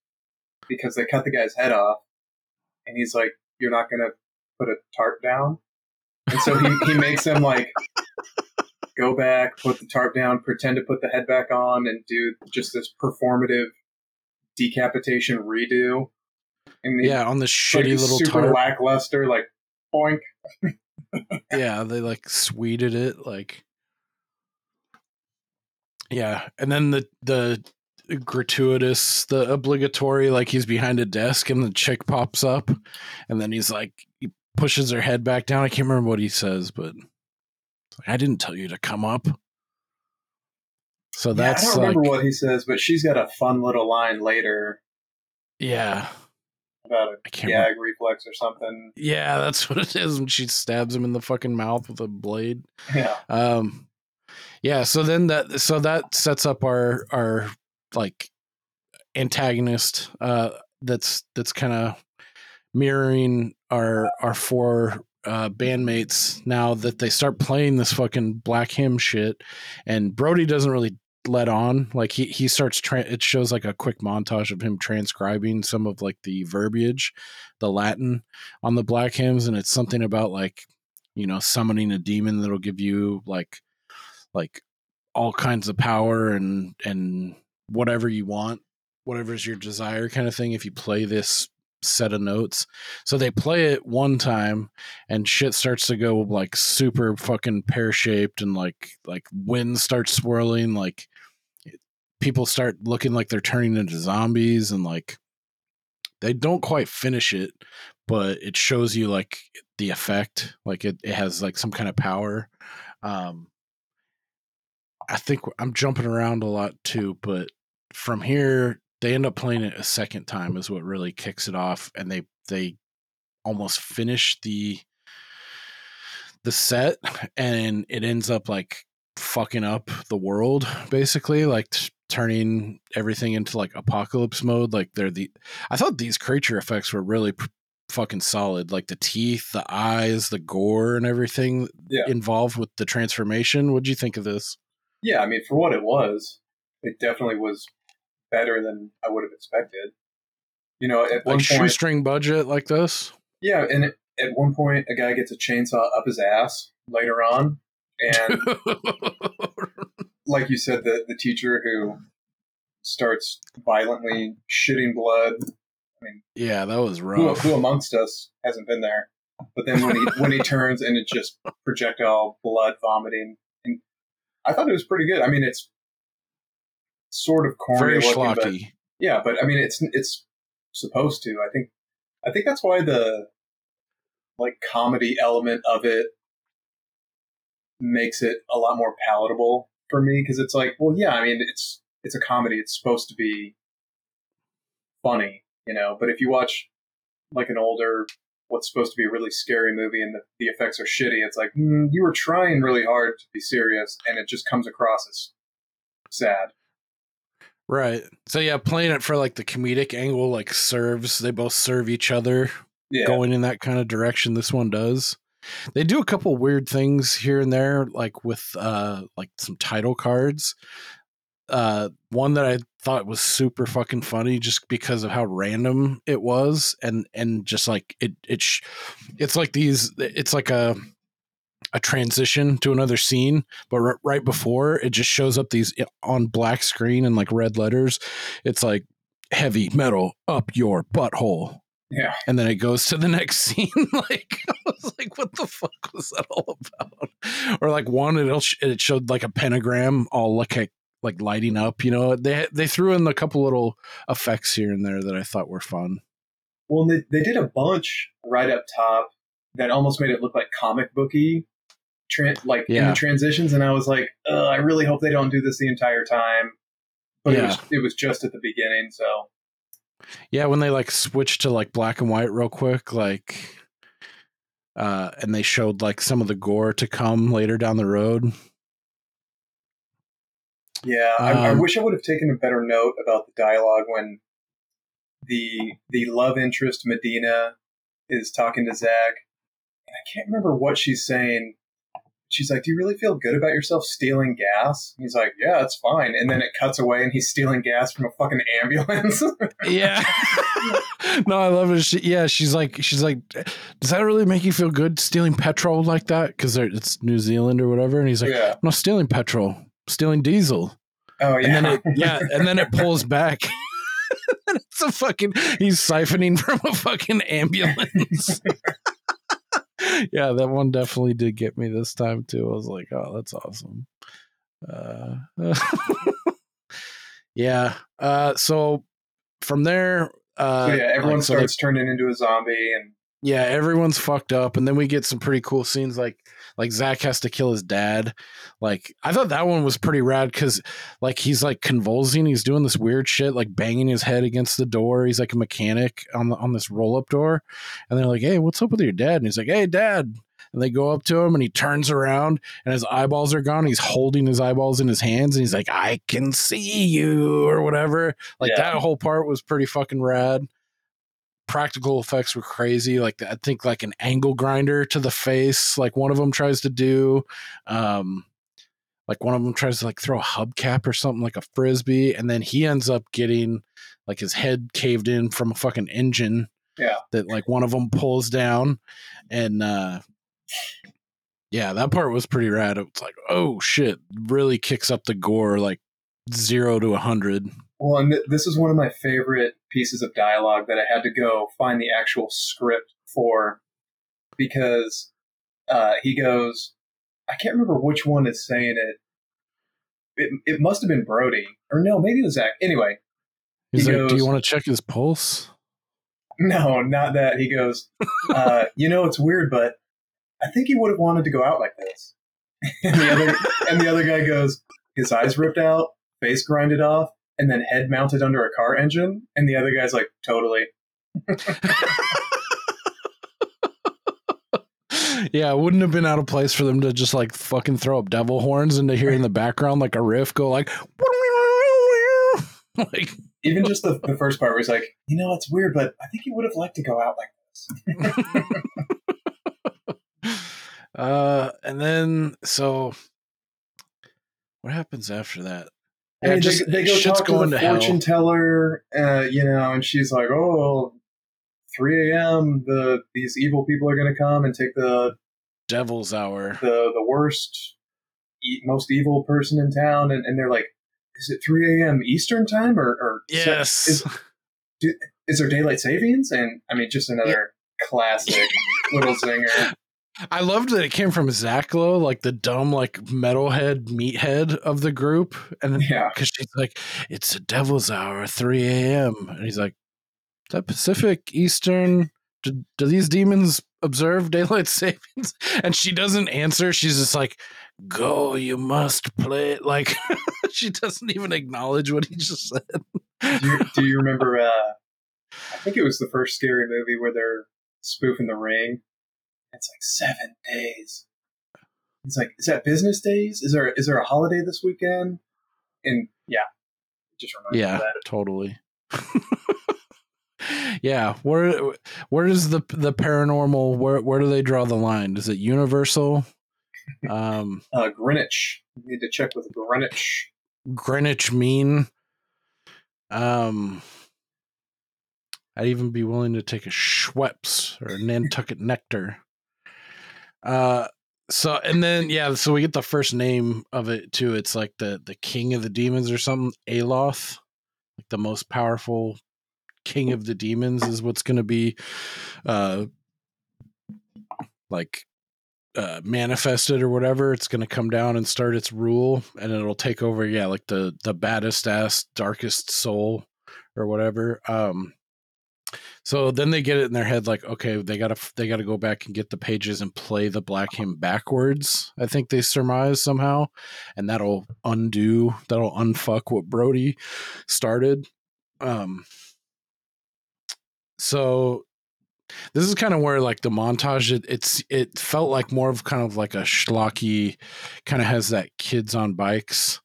because they cut the guy's head off, and he's like, "You're not gonna put a tarp down," and so he he makes them like go back, put the tarp down, pretend to put the head back on, and do just this performative decapitation redo. And yeah on the like, shitty little super tarp lackluster, like boink. yeah they like sweeted it like yeah and then the the gratuitous the obligatory like he's behind a desk and the chick pops up and then he's like he pushes her head back down i can't remember what he says but like, i didn't tell you to come up so Yeah, I that's don't remember like what he says, but she's got a fun little line later yeah about a gag remember. reflex or something. yeah that's what it is when she stabs him in the fucking mouth with a blade Yeah. um yeah so then that so that sets up our our like antagonist uh that's that's kind of mirroring our our four uh bandmates now that they start playing this fucking black hymn shit and brody doesn't really let on. Like he he starts tra- it shows like a quick montage of him transcribing some of like the verbiage the latin on the black hymns and it's something about like you know summoning a demon that'll give you like like all kinds of power and and whatever you want whatever's your desire kind of thing if you play this set of notes. So they play it one time and shit starts to go like super fucking pear-shaped and like like wind starts swirling like people start looking like they're turning into zombies and like they don't quite finish it but it shows you like the effect like it, it has like some kind of power. Um i think i'm jumping around a lot too but from here they end up playing it a second time is what really kicks it off and they they almost finish the the set and it ends up like fucking up the world basically like t- turning everything into like apocalypse mode like they're the i thought these creature effects were really pr- fucking solid like the teeth the eyes the gore and everything Yeah. involved with the transformation what'd you think of this Yeah, I mean, for what it was, it definitely was better than I would have expected. You know, at one like point, shoestring budget like this yeah, and it, at one point, a guy gets a chainsaw up his ass later on, and like you said, the the teacher who starts violently shitting blood. I mean, yeah that was Who, rough who amongst us hasn't been there? But then when he when he turns and it's just projectile blood vomiting, I thought it was pretty good. I mean, it's sort of corny very looking, but schlocky Yeah, but I mean, it's it's supposed to. I think I think that's why the like comedy element of it makes it a lot more palatable for me because it's like, well, yeah, I mean, it's it's a comedy. It's supposed to be funny, you know. But if you watch like an older, what's supposed to be a really scary movie and the, the effects are shitty, it's like mm, you were trying really hard to be serious, and it just comes across as sad. Right. So yeah, playing it for like the comedic angle like serves they both serve each other Yeah, going in that kind of direction this one does. They do a couple weird things here and there like with uh like some title cards. Uh one that I thought was super fucking funny just because of how random it was and and just like it it sh- it's like these it's like a a transition to another scene, but r- right before it just shows up these on black screen and like red letters. It's like heavy metal up your butthole. Yeah. and then it goes to the next scene. like I was like, what the fuck was that all about? Or like one, it'll sh- it showed like a pentagram all like a, like lighting up. You know, they they threw in a couple little effects here and there that I thought were fun. Well, they, they did a bunch right up top that almost made it look like comic booky, tran like in the transitions, and I was like, I really hope they don't do this the entire time. But it was it was just at the beginning, so Yeah, when they like switched to like black and white real quick, like uh and they showed like some of the gore to come later down the road. Yeah. I, I Um, wish I would have taken a better note about the dialogue when the the love interest Medina is talking to Zach, and I can't remember what she's saying. She's like, "Do you really feel good about yourself stealing gas?" He's like, "Yeah, it's fine." And then it cuts away, and he's stealing gas from a fucking ambulance. Yeah. no, I love it. She, yeah, she's like she's like does that really make you feel good stealing petrol like that cuz it's New Zealand or whatever and he's like yeah. I'm not stealing petrol, stealing diesel. Oh yeah. And then it yeah, and then it pulls back. it's a fucking he's siphoning from a fucking ambulance. yeah, that one definitely did get me this time too. I was like, oh, that's awesome. Uh, yeah. Uh, so from there, uh, so yeah, everyone like, so starts turning into a zombie, and yeah, everyone's fucked up, and then we get some pretty cool scenes like like Zach has to kill his dad. Like I thought that one was pretty rad because like he's like convulsing, he's doing this weird shit, like banging his head against the door. He's like a mechanic on the on this roll up door, and they're like, "Hey, what's up with your dad?" And he's like, "Hey, dad." And they go up to him, and he turns around, and his eyeballs are gone. He's holding his eyeballs in his hands, and he's like, "I can see you," or whatever. Like Yeah. that whole part was pretty fucking rad practical effects were crazy. Like I think like an angle grinder to the face, like one of them tries to do. Um, like one of them tries to like throw a hubcap or something like a frisbee, and then he ends up getting like his head caved in from a fucking engine. Yeah. That like one of them pulls down, and uh, yeah, that part was pretty rad. It's like oh shit, really kicks up the gore like zero to a hundred. well, and th- this is one of my favorite pieces of dialogue that I had to go find the actual script for because uh, he goes, I can't remember which one is saying it. It, it must have been Brody, or no, maybe it was Zach. Anyway, He's He like, "Do you want to check his pulse?" no, not that. He goes, uh, you know, it's weird, but I think he would have wanted to go out like this. and the other and the other guy goes, his eyes ripped out, face grinded off, and then head mounted under a car engine. And the other guy's like, totally. yeah, it wouldn't have been out of place for them to just like fucking throw up devil horns and to hear in the background like a riff go like like Even just the, the first part where he's like, you know, it's weird, but I think he would have liked to go out like this. uh and then so what happens after that? I mean, just- they, they go talk to the hell. fortune teller, uh, you know, and she's like, "Oh, 3 a.m. The these evil people are going to come and take the Devil's hour. the the worst, e- most evil person in town," and, and they're like, "Is it 3 a.m. Eastern time or, or Yes. Is, is there daylight savings?" And I mean, just another classic little zinger. I loved that it came from Zach Zachlo, like the dumb, like metalhead meathead of the group. And Yeah. because she's like, it's a devil's hour, 3 a.m. And he's like, is that Pacific, Eastern? Do, do these demons observe daylight savings? And she doesn't answer. She's just like, go, you must play it. Like, she doesn't even acknowledge what he just said. Do you, do you remember? Uh, I think it was the first scary movie where they're spoofing the ring. It's like seven days. He's like, "Is that business days? Is there is there a holiday this weekend?" And yeah, just remember Yeah, that. totally. yeah, where where does the the paranormal where where do they draw the line? Is it universal? Um, Uh, Greenwich. You need to check with Greenwich. Greenwich mean? Um, I'd even be willing to take a Schweppes or a Nantucket Nectar. Uh, so and then yeah, so we get the first name of it too. It's like the the king of the demons or something, Aeloth, like the most powerful king of the demons is what's going to be uh like uh manifested or whatever it's going to come down and start its rule and it'll take over yeah like the the baddest ass darkest soul or whatever um so then they get it in their head like okay they gotta they gotta go back and get the pages and play the black hymn backwards i think they surmise somehow and that'll undo that'll unfuck what brody started. Um so this is kind of where like the montage it, it's it felt like more of kind of like a schlocky kind of has that kids on bikes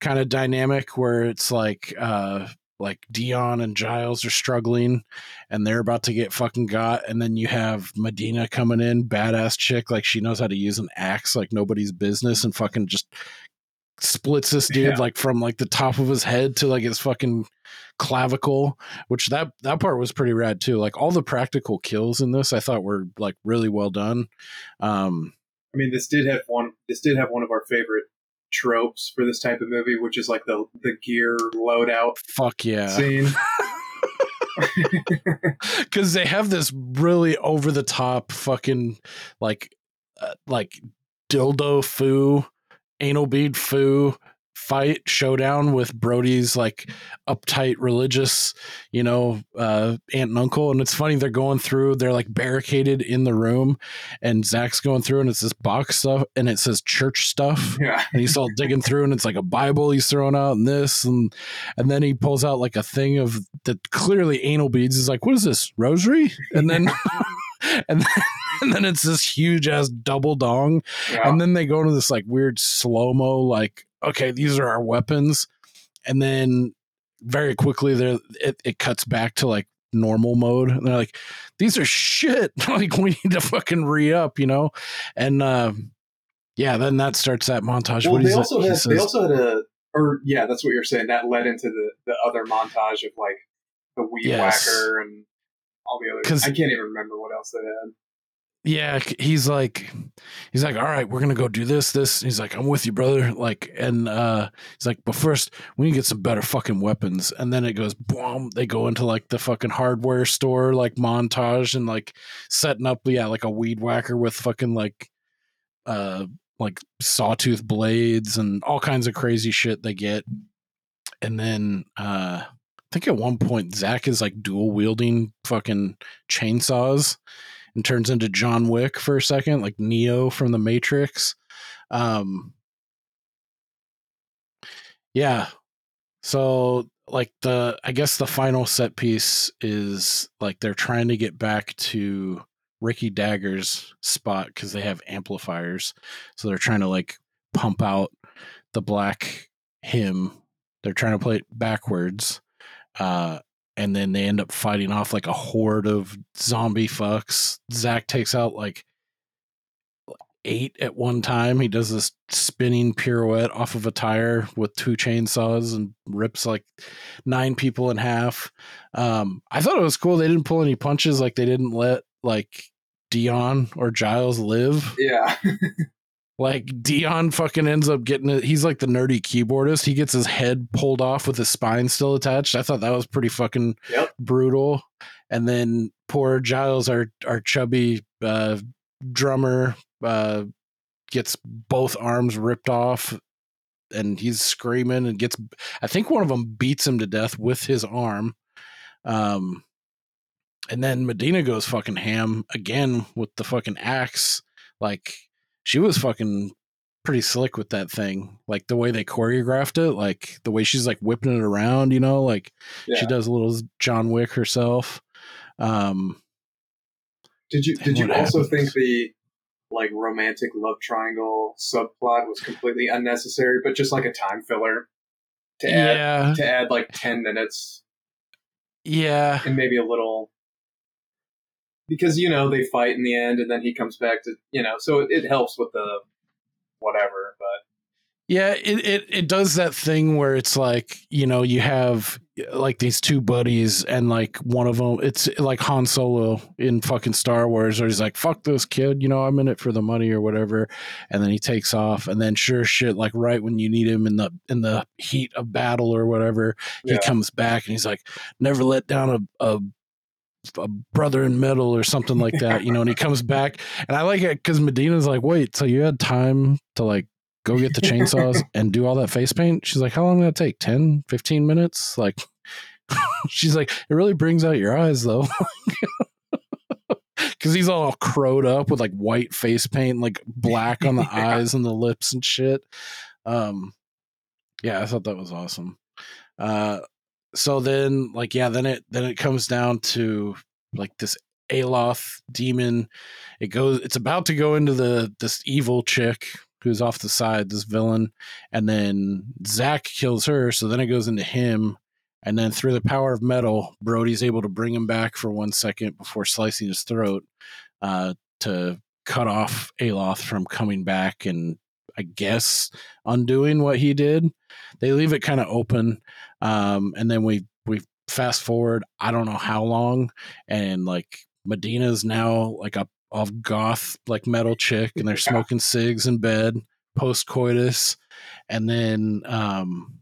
kind of dynamic where it's like uh like Dion and Giles are struggling and they're about to get fucking got and then you have Medina coming in badass chick like she knows how to use an axe like nobody's business and fucking just splits this dude Yeah. like from like the top of his head to like his fucking clavicle which that that part was pretty rad too like all the practical kills in this i thought were like really well done um I mean, this did have one. This did have one of our favorite tropes for this type of movie, which is like the the gear loadout fuck yeah scene. because they have this really over the top fucking like uh, like dildo foo anal bead foo fight showdown with brody's like uptight religious you know uh aunt and uncle. And it's funny they're going through they're like barricaded in the room and zach's going through and it's this box stuff and it says church stuff. Yeah, and he's all digging through and it's like a bible he's throwing out and this and and then he pulls out like a thing of that clearly anal beads. He's like what is this rosary? And then and then, and then it's this huge ass double dong. Yeah. and then they go into this like weird slow mo like okay these are our weapons and then very quickly there it, it cuts back to like normal mode and they're like these are shit like we need to fucking re-up you know and uh yeah then that starts that montage well, what they also had they also had a or yeah, that's what you're saying. That led into the the other montage of like the weed Yes. whacker and all the other. I can't even remember what else they had. Yeah he's like he's like all right we're gonna go do this this he's like i'm with you brother like and uh he's like but first we need to get some better fucking weapons and then it goes boom they go into like the fucking hardware store like montage and like setting up yeah like a weed whacker with fucking like uh like sawtooth blades and all kinds of crazy shit they get. And then uh I think at one point Zach is like dual wielding fucking chainsaws and turns into John Wick for a second, like Neo from the Matrix. Um, yeah. So like the I guess the final set piece is like they're trying to get back to Ricky Dagger's spot because they have amplifiers. So they're trying to like pump out the black hymn. They're trying to play it backwards. Uh and then they end up fighting off like a horde of zombie fucks. Zach takes out like eight at one time. He does this spinning pirouette off of a tire with two chainsaws and rips like nine people in half. Um, I thought it was cool. They didn't pull any punches. Like they didn't let like Dion or Giles live. Yeah, Like Dion fucking ends up getting it. He's like the nerdy keyboardist. He gets his head pulled off with his spine still attached. I thought that was pretty fucking Yep. brutal. And then poor Giles, our our chubby uh, drummer, uh, gets both arms ripped off, and he's screaming and gets. I think one of them beats him to death with his arm. Um, and then Medina goes fucking ham again with the fucking axe. Like she was fucking pretty slick with that thing. Like the way they choreographed it, like the way she's like whipping it around, you know, like yeah. she does a little John Wick herself. Um, Did you did you also happens? think the like romantic love triangle subplot was completely unnecessary, but just like a time filler to add yeah, to add like ten minutes yeah, and maybe a little because you know they fight in the end and then he comes back to you know so it, it helps with the whatever but Yeah, it, it it does that thing where it's like you know you have like these two buddies and like one of them it's like Han Solo in fucking Star Wars where he's like fuck this kid you know I'm in it for the money or whatever and then he takes off and then sure shit like right when you need him in the in the heat of battle or whatever he comes back and he's like never let down a, a a brother in metal or something like that, you know, and he comes back and I like it because Medina's like, wait, so you had time to like go get the chainsaws and do all that face paint? She's like, how long did that take? 10, 15 minutes? Like, she's like, it really brings out your eyes though. Cause he's all crowed up with like white face paint, like black on the Yeah. eyes and the lips and shit. Um, yeah, I thought that was awesome. Uh, so then like yeah then it then it comes down to like this Aeloth demon. It goes it's about to go into the this evil chick who's off the side this villain and then zach kills her so then it goes into him and then through the power of metal brody's able to bring him back for one second before slicing his throat uh to cut off Aeloth from coming back and i guess undoing what he did. They leave it kind of open um, and then we we fast forward I don't know how long, and like Medina's now like a of goth like metal chick, and they're smoking cigs in bed post coitus, and then um,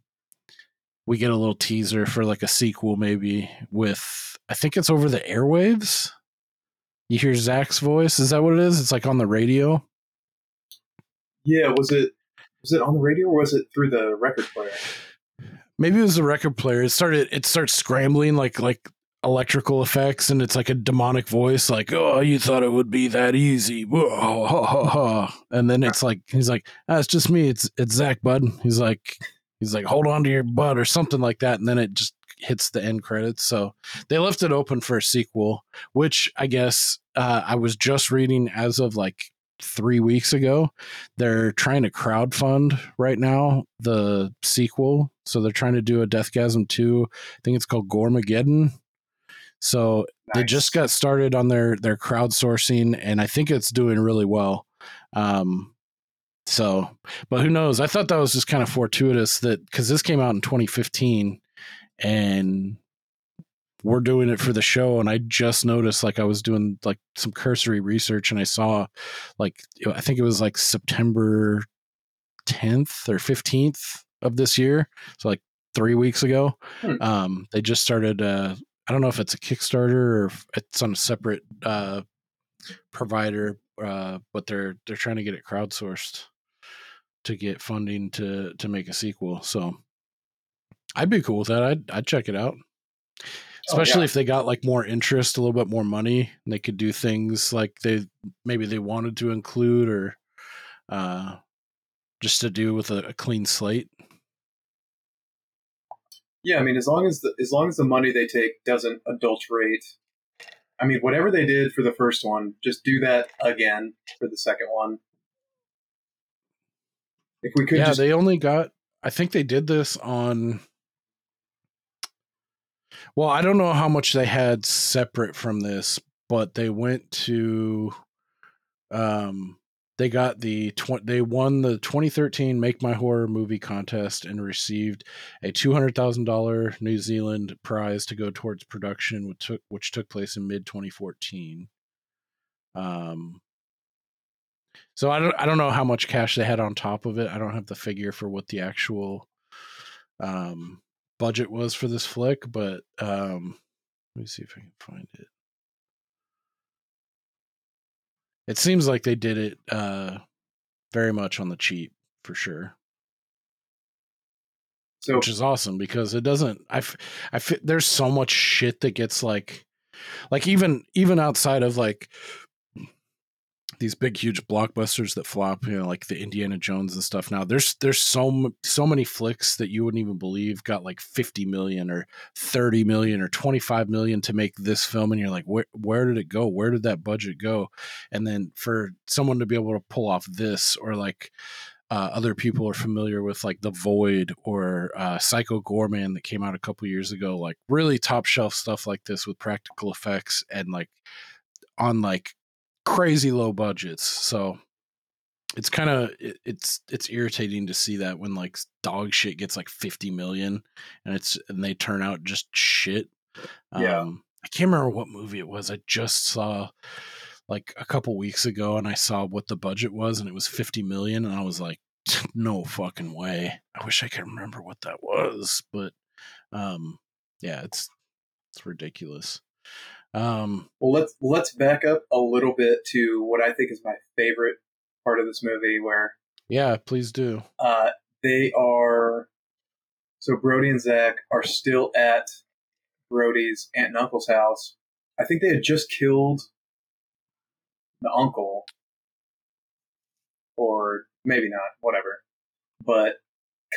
we get a little teaser for like a sequel maybe with I think it's over the airwaves. You hear Zach's voice. Is that what it is? It's like on the radio. Yeah, was it was it on the radio or was it through the record player? Maybe it was the record player. It started it starts scrambling like like electrical effects and it's like a demonic voice like oh you thought it would be that easy. Whoa, ha, ha, ha. and then it's like he's like ah, it's just me. It's it's zach bud. He's like he's like hold on to your butt or something like that and then it just hits the end credits. So they left it open for a sequel which i guess uh, i was just reading as of like three weeks ago they're trying to crowdfund right now the sequel. So they're trying to do a deathgasm 2 i think it's called Goremageddon. So they just got started on their their crowdsourcing and i think it's doing really well. Um so but who knows? I thought that was just kind of fortuitous that because this came out in 2015 and we're doing it for the show and i just noticed like i was doing like some cursory research and i saw like i think it was like september 10th or 15th of this year so like three weeks ago. Hmm. um they just started uh i don't know if it's a kickstarter or it's on a separate uh provider uh but they're they're trying to get it crowdsourced to get funding to to make a sequel so i'd be cool with that. I'd i'd check it out especially yeah. if they got like more interest a little bit more money and they could do things like they maybe they wanted to include or uh just to do with a, a clean slate Yeah, I mean, as long as the as long as the money they take doesn't adulterate, I mean, whatever they did for the first one, just do that again for the second one. If we could yeah just, they only got i think they did this on well i don't know how much they had separate from this but they went to um they got the tw- they won the 2013 make my horror movie contest and received a $200000 new zealand prize to go towards production which took which took place in mid 2014 um so I don't I don't know how much cash they had on top of it. I don't have the figure for what the actual um budget was for this flick, but um let me see if I can find it. It seems like they did it uh very much on the cheap for sure, so which is awesome because it doesn't I I there's so much shit that gets like like even even outside of like these big huge blockbusters that flop you know like the indiana jones and stuff now there's there's so so many flicks that you wouldn't even believe got like 50 million or 30 million or 25 million to make this film and you're like where where did it go? Where did that budget go? And then for someone to be able to pull off this or like uh, other people are familiar with like the void or uh, Psycho Goreman that came out a couple years ago like really top shelf stuff like this with practical effects and like on like crazy low budgets. So it's kind of it, it's it's irritating to see that when like dog shit gets like 50 million and it's and they turn out just shit Yeah. um i can't remember what movie it was i just saw like a couple weeks ago and i saw what the budget was and it was 50 million and i was like no fucking way i wish i could remember what that was but um yeah it's it's ridiculous um Well, let's let's back up a little bit to what I think is my favorite part of this movie, where yeah please do uh, they are. So Brody and Zach are still at Brody's aunt and uncle's house. I think they had just killed the uncle, or maybe not, whatever. But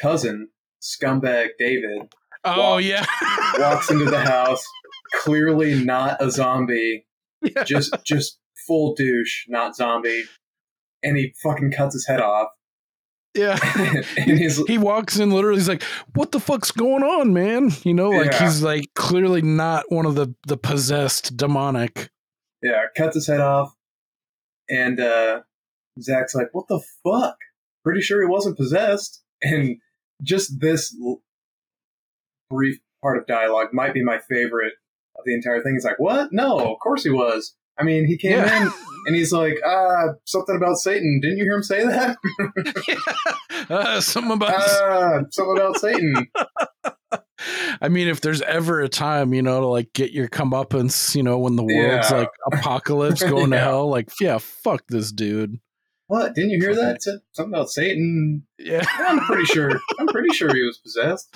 cousin scumbag David oh Walk- yeah walks into the house, clearly not a zombie, Yeah. just just full douche, not zombie, and he fucking cuts his head off. yeah and he's he walks in literally he's like what the fuck's going on man you know like Yeah. he's like clearly not one of the the possessed demonic yeah, cuts his head off, and uh, Zach's like, "What the fuck? Pretty sure he wasn't possessed." And just this l- brief part of dialogue might be my favorite of the entire thing. He's like, "What? No, of course he was." I mean, he came Yeah. in and he's like, "Ah, something about Satan. Didn't you hear him say that?" uh, something about ah, something about Satan. i mean if there's ever a time you know to like get your comeuppance you know when the world's Yeah. like apocalypse going to hell like yeah fuck this dude What? Didn't you hear that? Something about Satan. yeah I'm pretty sure. I'm pretty sure he was possessed.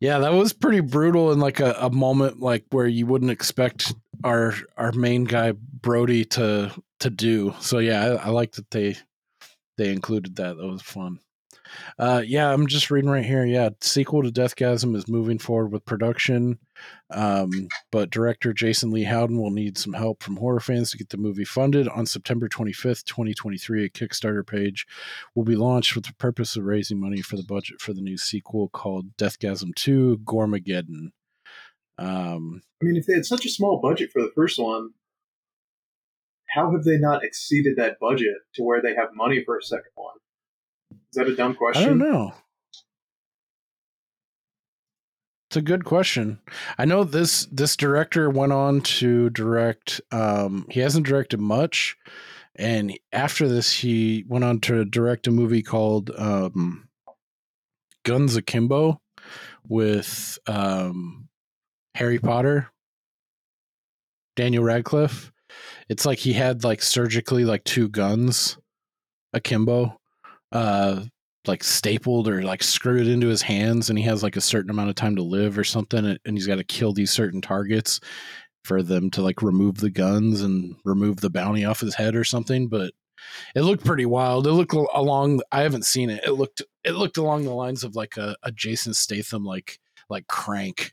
Yeah, that was pretty brutal in like a, a moment like where you wouldn't expect our our main guy Brody to to do. So yeah, I, I like that they they included that. That was fun. Uh, yeah, I'm just reading right here. Yeah, sequel to Deathgasm is moving forward with production, um, but director Jason Lee Howden will need some help from horror fans to get the movie funded. On September 25th, 2023, a Kickstarter page will be launched with the purpose of raising money for the budget for the new sequel called Deathgasm 2 Goremageddon. Um, I mean, if they had such a small budget for the first one, how have they not exceeded that budget to where they have money for a second one? Is that a dumb question? I don't know. It's a good question. I know this this director went on to direct. Um, he hasn't directed much, and after this, he went on to direct a movie called um, Guns Akimbo with um, Harry Potter, Daniel Radcliffe. It's like he had like surgically like two guns akimbo, uh, like stapled or like screwed into his hands, and he has like a certain amount of time to live or something, and- he's got to kill these certain targets for them to like remove the guns and remove the bounty off his head or something. But it looked pretty wild. It looked along. I haven't seen it. It looked it looked along the lines of like a, a Jason Statham like like crank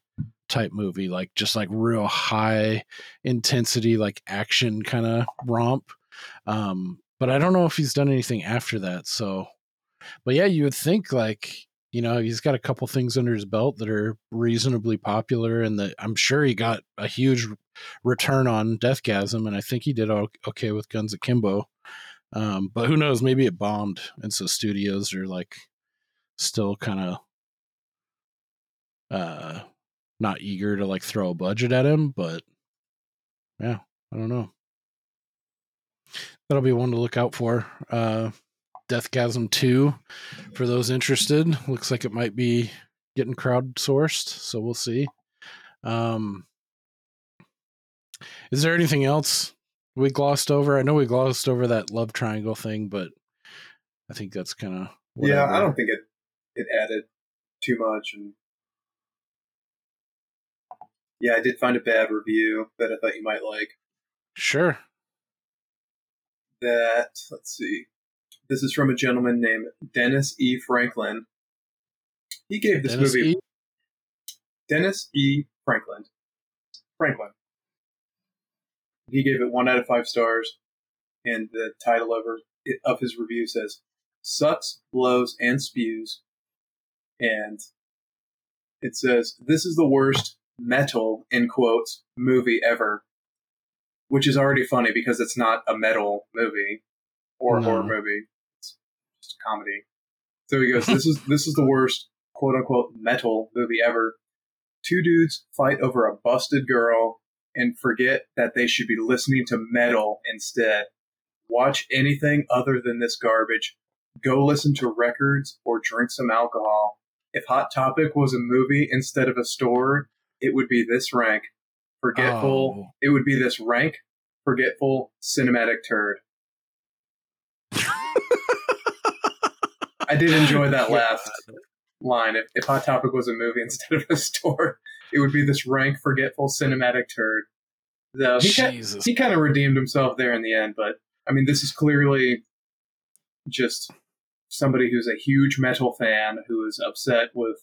type movie, like just like real high intensity, like action kind of romp. Um, but I don't know if he's done anything after that. So, but yeah, you would think like you know he's got a couple things under his belt that are reasonably popular, and that I'm sure he got a huge return on Deathgasm, and I think he did okay with Guns Akimbo. Um, but who knows? Maybe it bombed, and so studios are like still kind of uh not eager to like throw a budget at him. But yeah, I don't know. That'll be one to look out for. Uh, Deathgasm 2 for those interested. Looks like it might be getting crowdsourced, so we'll see. Um, is there anything else we glossed over? I know we glossed over that love triangle thing, but I think that's kind of Yeah, I don't think it it added too much, and yeah, I did find a bad review that I thought you might like. Sure. That let's see, this is from a gentleman named Dennis E. Franklin. He gave this Dennis movie E? Dennis E. Franklin. Franklin. He gave it one out of five stars, and the title of, her, of his review says "Sucks, blows, and spews," and it says this is the worst metal in quotes movie ever, which is already funny because it's not a metal movie. or a horror movie. It's just a comedy. So he goes, "This is this is the worst quote unquote metal movie ever. Two dudes fight over a busted girl and forget that they should be listening to metal instead. Watch anything other than this garbage. Go listen to records or drink some alcohol. If Hot Topic was a movie instead of a store, it would be this rank. Forgetful. Oh. It would be this rank, forgetful, cinematic turd. I did enjoy that last line. If, if Hot Topic was a movie instead of a store, it would be this rank, forgetful, cinematic turd. So he, ki- Jesus. he kind of redeemed himself there in the end, but I mean, this is clearly just somebody who's a huge metal fan who is upset with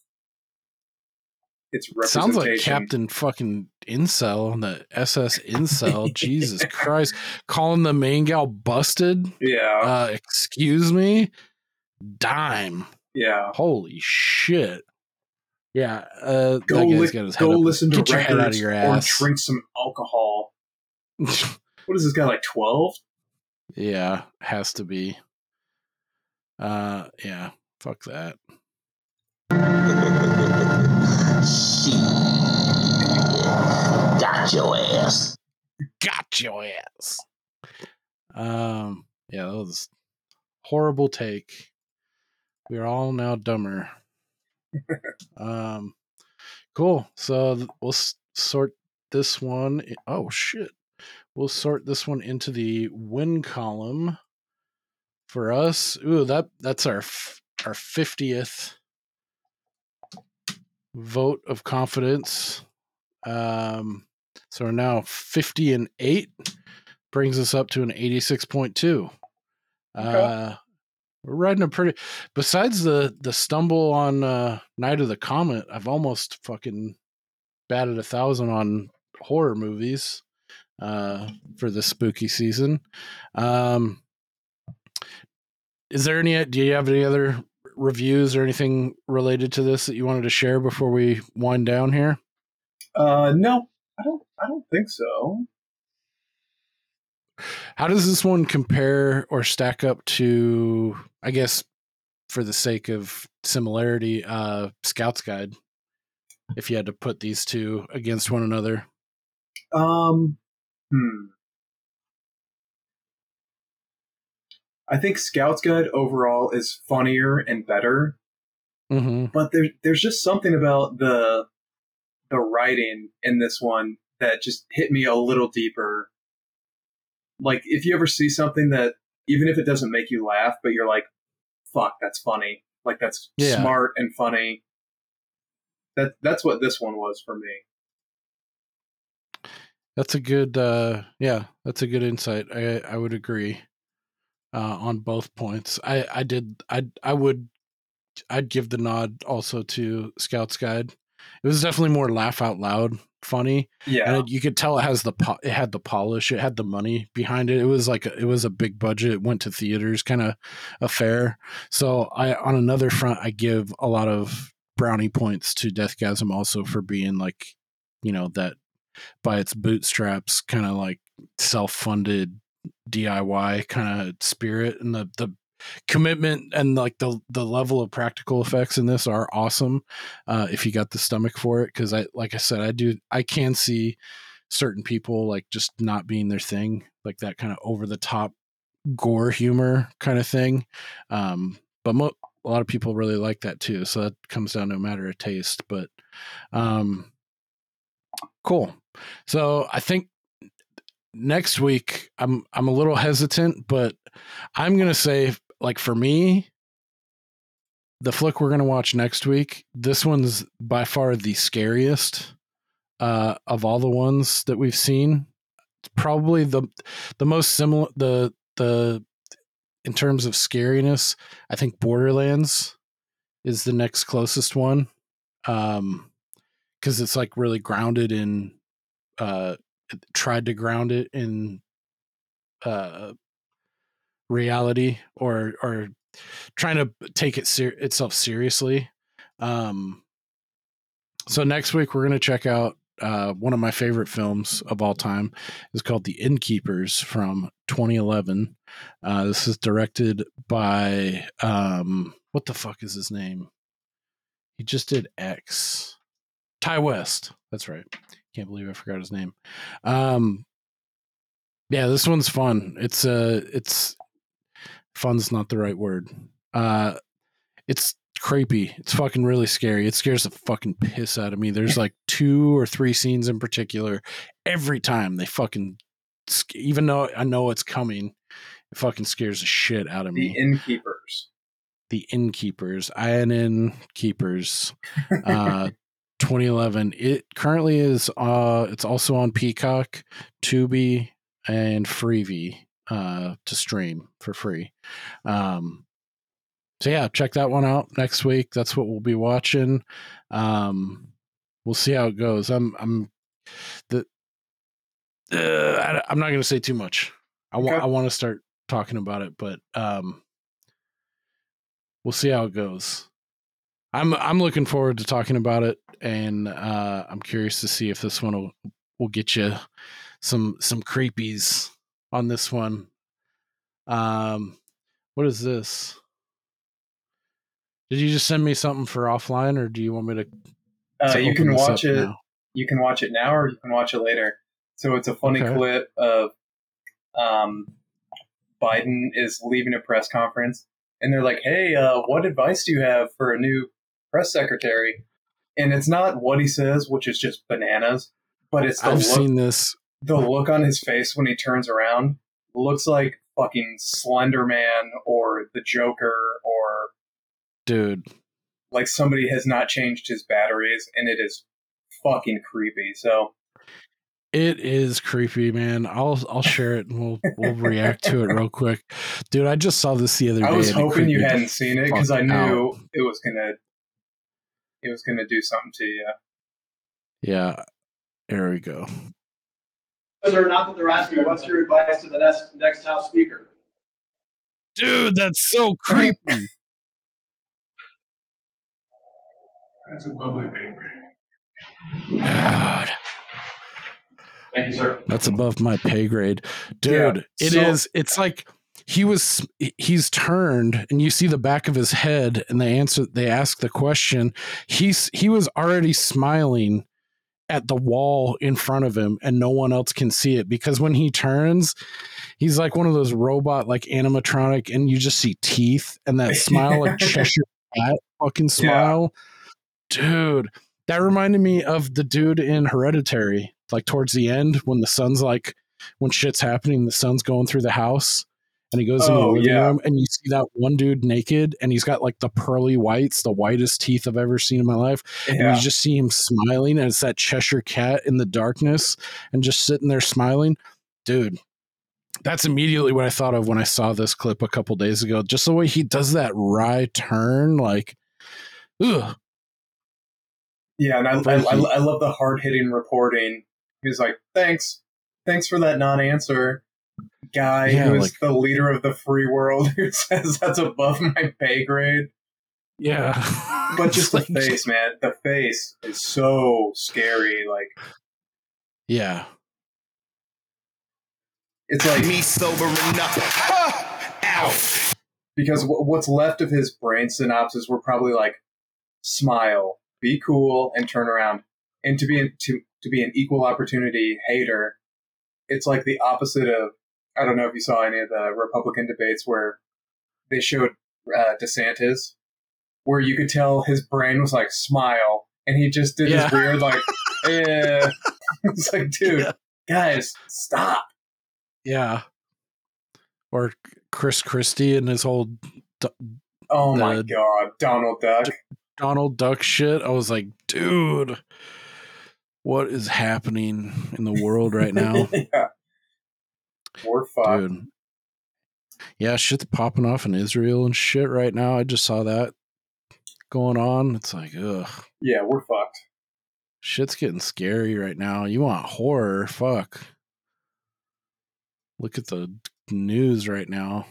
its Sounds representation. like Captain fucking Incel on the SS Incel. Jesus Christ. Calling the main gal busted. Yeah, Uh, excuse me? Dime. yeah. Holy shit. Yeah. Uh, Go, that guy's li- got his head go up. listen to Get your head out records of your or drink some alcohol. What is this guy like? Twelve? yeah, has to be. Uh, yeah. Fuck that. Got your ass. got your ass. Um, yeah, that was horrible take. We are all now dumber. um, cool. So we'll sort this one. i- Oh shit! We'll sort this one into the win column for us. Ooh, that that's our f- our fiftieth vote of confidence. Um, so we're now 50 and 8 brings us up to an 86.2. Uh we're riding a pretty besides the the stumble on uh Night of the Comet, I've almost fucking batted a thousand on horror movies uh for this spooky season. Um is there any do you have any other reviews or anything related to this that you wanted to share before we wind down here? Uh, no, I don't. I don't think so. How does this one compare or stack up to, I guess, for the sake of similarity, uh, Scout's Guide? If you had to put these two against one another, Um, hmm. I think Scout's Guide overall is funnier and better, mm-hmm. but there, there's just something about the the writing in this one that just hit me a little deeper. Like if you ever see something that even if it doesn't make you laugh, but you're like, "Fuck, that's funny!" Like that's Yeah. smart and funny. That that's what this one was for me. that's a good, uh, yeah, that's a good insight. I I would agree uh, on both points. I I did I I would I'd give the nod also to Scout's Guide. It was definitely more laugh out loud funny. Yeah, and it, you could tell it has the po- it had the polish it had the money behind it. It was like a, it was a big budget it went to theaters kind of affair. So i on another front i give a lot of brownie points to deathgasm also for being like you know that by its bootstraps kind of like self-funded diy kind of spirit and the the commitment and like the the level of practical effects in this are awesome uh if you got the stomach for it because i like i said i do i can see certain people like just not being their thing like that kind of over the top gore humor kind of thing um but mo- a lot of people really like that too so that comes down to a matter of taste but um cool. So i think next week i'm i'm a little hesitant but i'm gonna say like for me the flick we're gonna watch next week this one's by far the scariest uh of all the ones that we've seen. It's probably the the most similar the the in terms of scariness i think borderlands is the next closest one um because it's like really grounded in uh tried to ground it in uh reality or or trying to take it ser- itself seriously um so next week we're going to check out uh, one of my favorite films of all time is called The Innkeepers from 2011. Uh, this is directed by um, what the fuck is his name? He just did X. Ti West. That's right. Can't believe I forgot his name. Um, yeah, this one's fun. It's uh, it's fun's not the right word. Uh, it's creepy. It's fucking really scary. It scares the fucking piss out of me. There's like two or three scenes in particular. Every time they fucking, even though I know it's coming, it fucking scares the shit out of The me. The innkeepers. the Innkeepers, INN Keepers, uh, 2011. It currently is. Uh, it's also on Peacock, Tubi, and Freevee uh, to stream for free. Um, so yeah, check that one out next week. That's what we'll be watching. Um, we'll see how it goes. I'm I'm the uh, I, I'm not going to say too much. I want Okay. I want to start talking about it, but um, we'll see how it goes. I'm I'm looking forward to talking about it, and uh, I'm curious to see if this one will will get you some some creepies on this one. Um, what is this? Did you just send me something for offline, or do you want me to? Uh, you can watch it. now? You can watch it now, or you can watch it later. So it's a funny Okay. clip of um, Biden is leaving a press conference, and they're like, "Hey, uh, what advice do you have for a new press secretary?" And it's not what he says, which is just bananas, but it's the I've look. seen this. The look on his face when he turns around looks like fucking Slender Man or the Joker or Dude, like somebody has not changed his batteries, and it is fucking creepy. So It is creepy, man. I'll I'll share it and we'll we'll react to it real quick, dude. I just saw this the other day. I was hoping you hadn't seen it because I knew out. it was gonna it was gonna do something to you. Yeah, there we go. Whether or not that they're asking, what's your advice to the next, next House Speaker? Dude, that's so creepy. That's above my pay grade. God, Thank you, sir. that's above my pay grade, dude. Yeah, It is. so- It's like he was. He's turned, and you see the back of his head, and they answer. They ask the question. He's he was already smiling at the wall in front of him and no one else can see it because when he turns he's like one of those robot like animatronic and you just see teeth and that smile like Cheshire cat fucking smile. Dude that reminded me of the dude in hereditary like towards the end when the son's like when shit's happening the son's going through the house and he goes into the Oh, living yeah. room and you see that one dude naked and he's got like the pearly whites the whitest teeth i've ever seen in my life and you just see him smiling and it's that cheshire cat in the darkness and just sitting there smiling dude that's immediately what i thought of when i saw this clip a couple days ago just the way he does that wry turn like ugh. Yeah, and I, I, I, I love the hard hitting reporting. He's like, thanks, thanks for that non answer. Guy Yeah, who is like- the leader of the free world who says that's above my pay grade. yeah But just the face, man. The face is so scary. Like, yeah it's like Me sobering up. Ow. because w- what's left of his brain synapses were probably like smile, be cool, and turn around. And to be an, to to be an equal opportunity hater, it's like the opposite of. I don't know if you saw any of the Republican debates where they showed uh, DeSantis, where you could tell his brain was like smile, and he just did Yeah. his weird like, eh. it's like, dude, Yeah. guys, stop. yeah or chris christie and his whole D- Oh my god, Donald Duck. donald duck shit i was like dude what is happening in the world right now yeah. We're fucked. dude. Yeah, shit's popping off in Israel and shit right now. I just saw that going on. It's like, ugh, Yeah, we're fucked. shit's getting scary right now. You want horror? Fuck. Look at the news right now.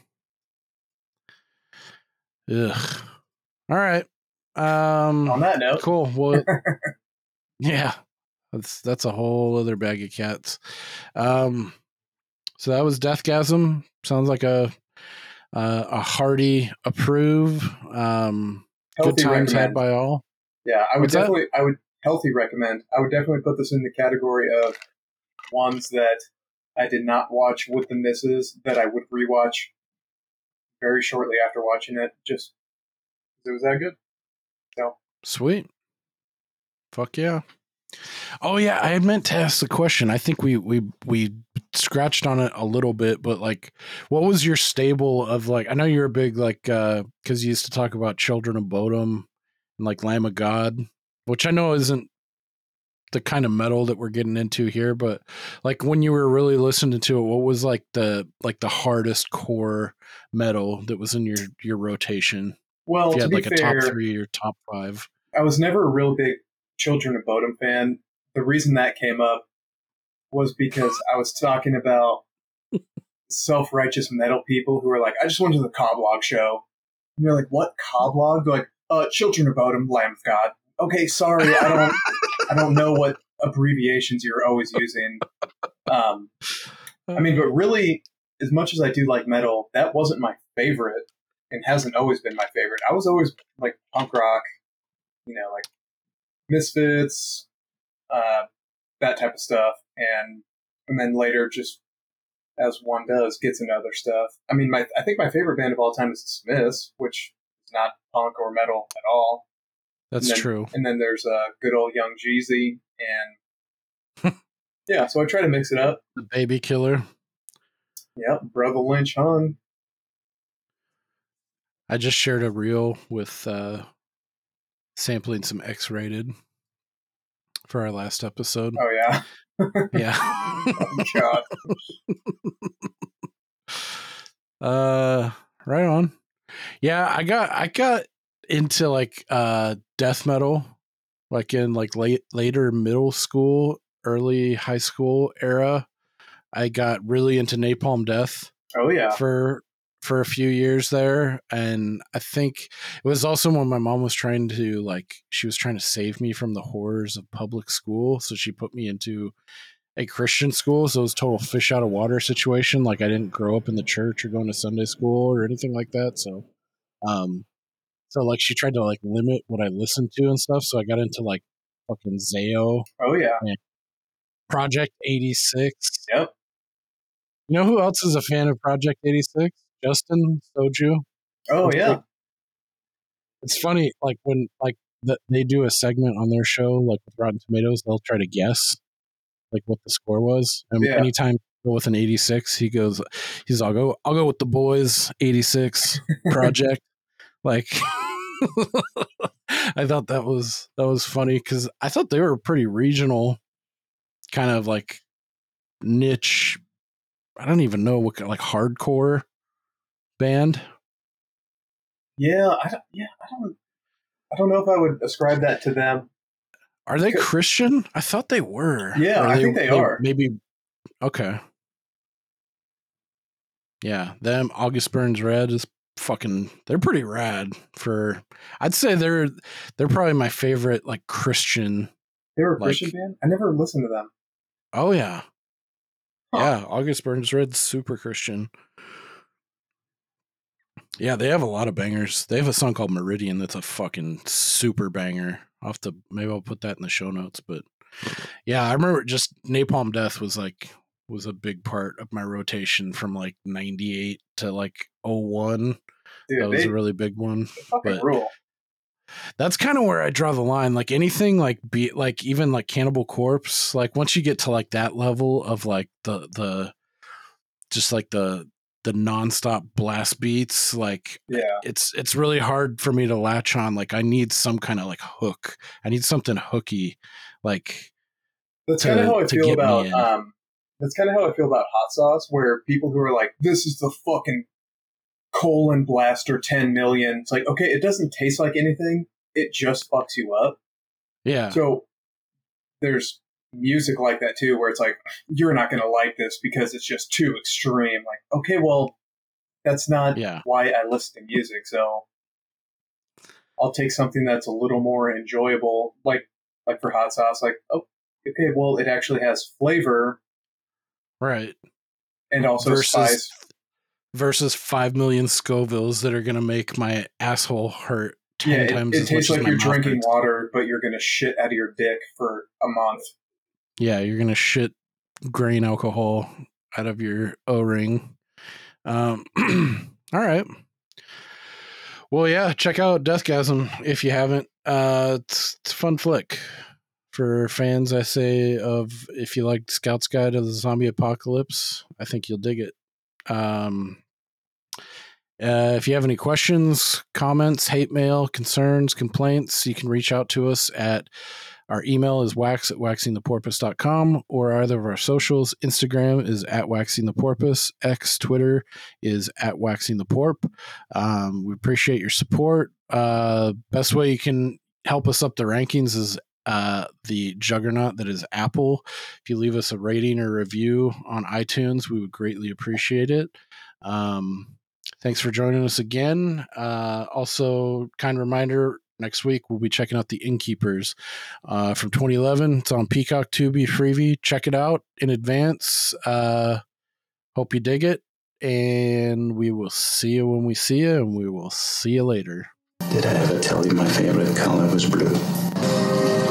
Ugh. All right. Um. On that note, Cool. Well, yeah. That's that's a whole other bag of cats. Um, so that was Deathgasm. Sounds like a uh, a hearty approve. Um, good times had by all. Yeah, I would What's that? definitely, I would healthy recommend. I would definitely put this in the category of ones that I did not watch with the misses that I would rewatch very shortly after watching it. Just it was that good. So Sweet. Fuck yeah. Oh yeah, I had meant to ask the question. I think we we we scratched on it a little bit, but like what was your stable of like I know you're a big like uh cuz you used to talk about Children of Bodom and like Lamb of God, which I know isn't the kind of metal that we're getting into here, but like when you were really listening to it, what was like the like the hardest core metal that was in your your rotation? well, if you had like a top 3 or top 5. I was never a real big Children of Bodom fan. The reason that came up was because I was talking about self righteous metal people who are like, I just went to the Coblog show. And you're like, what Coblog? They're like, uh, Children of Bodom, Lamb of God. Okay, sorry, I don't, I don't know what abbreviations you're always using. Um, I mean, but really, as much as I do like metal, that wasn't my favorite, and hasn't always been my favorite. I was always like punk rock, you know, like Misfits, uh, that type of stuff, and and then later, just as one does, gets into other stuff. I mean, my I think my favorite band of all time is the Smiths, which is not punk or metal at all. That's And then- true. And then there's uh, good old Young Jeezy, and yeah, so I try to mix it up. The baby killer. Yep, Brother Lynch hung. I just shared a reel with uh sampling some X rated for our last episode. Oh yeah, Yeah. oh, God. uh right on. Yeah, I got I got into like uh death metal like in like late later middle school, early high school era. I got really into Napalm Death. Oh yeah. for for a few years there and i think it was also when my mom was trying to like she was trying to save me from the horrors of public school so she put me into a christian school so it was total fish out of water situation like i didn't grow up in the church or going to sunday school or anything like that so um so like she tried to like limit what i listened to and stuff so i got into like fucking Zao Oh yeah. project 86 Yep. you know who else is a fan of project 86 justin soju Oh It's yeah. like- it's funny like when like the, they do a segment on their show like with rotten tomatoes they'll try to guess like what the score was and Yeah. anytime with an 86 he goes he's i'll go i'll go with the boys 86 project like i thought that was that was funny because i thought they were pretty regional kind of like niche i don't even know what kind like hardcore band Yeah. I don't, yeah. I don't. I don't know if I would ascribe that to them. Are they Christian? I thought they were. Yeah, I think they are. Maybe. Okay. Yeah, them August Burns Red is fucking. They're pretty rad. For I'd say they're they're probably my favorite like Christian. They were a Like- Christian band. I never listened to them. Oh yeah, Huh. yeah. August Burns Red's super Christian. Yeah, they have a lot of bangers. They have a song called Meridian that's a fucking super banger. I'll have to maybe I'll put that in the show notes. But yeah, I remember just Napalm Death was like was a big part of my rotation from like ninety eight to like 01. Dude, that was they a really big one. but- rule. That's kind of where I draw the line. Like anything like be like even like Cannibal Corpse, like once you get to like that level of like the the just like the the nonstop blast beats, like Yeah. it's it's really hard for me to latch on. Like I need some kind of like hook. I need something hooky. Like That's kind of how I feel about. Um, that's kind of how I feel about hot sauce, where people who are like, "This is the fucking colon blaster 10 million. It's like, okay, it doesn't taste like anything. It just fucks you up. yeah. So there's music like that too, where it's like, you're not going to like this because it's just too extreme. Like, okay, well, that's not Yeah. why I listen to music. So I'll take something that's a little more enjoyable, like like for hot sauce. Like, oh, okay, well, it actually has flavor Right. and also versus spice. versus five million Scovilles that are gonna make my asshole hurt ten Yeah, it, times it as tastes like you're drinking hurts. water, but you're gonna shit out of your dick for a month. Yeah, you're gonna shit grain alcohol out of your O ring. Um, all right. Well, yeah, check out Deathgasm if you haven't. Uh, it's, it's a fun flick for fans. I say of if you like Scout's Guide to the Zombie Apocalypse, I think you'll dig it. Um, uh, if you have any questions, comments, hate mail, concerns, complaints, you can reach out to us at our email is wax at waxingtheporpoise.com or either of our socials. Instagram is at waxingtheporpoise. X, Twitter is at waxingtheporp. Um, we appreciate your support. Uh, best way you can help us up the rankings is uh, the juggernaut that is Apple. If you leave us a rating or review on iTunes, we would greatly appreciate it. Um, thanks for joining us again. Uh, also, kind reminder next week we'll be checking out the Innkeepers uh, from 2011. It's on Peacock, Tubi, Freevee Check it out in advance. Uh, hope you dig it, and we will see you when we see you, and we will see you later. Did I ever tell you my favorite color was blue?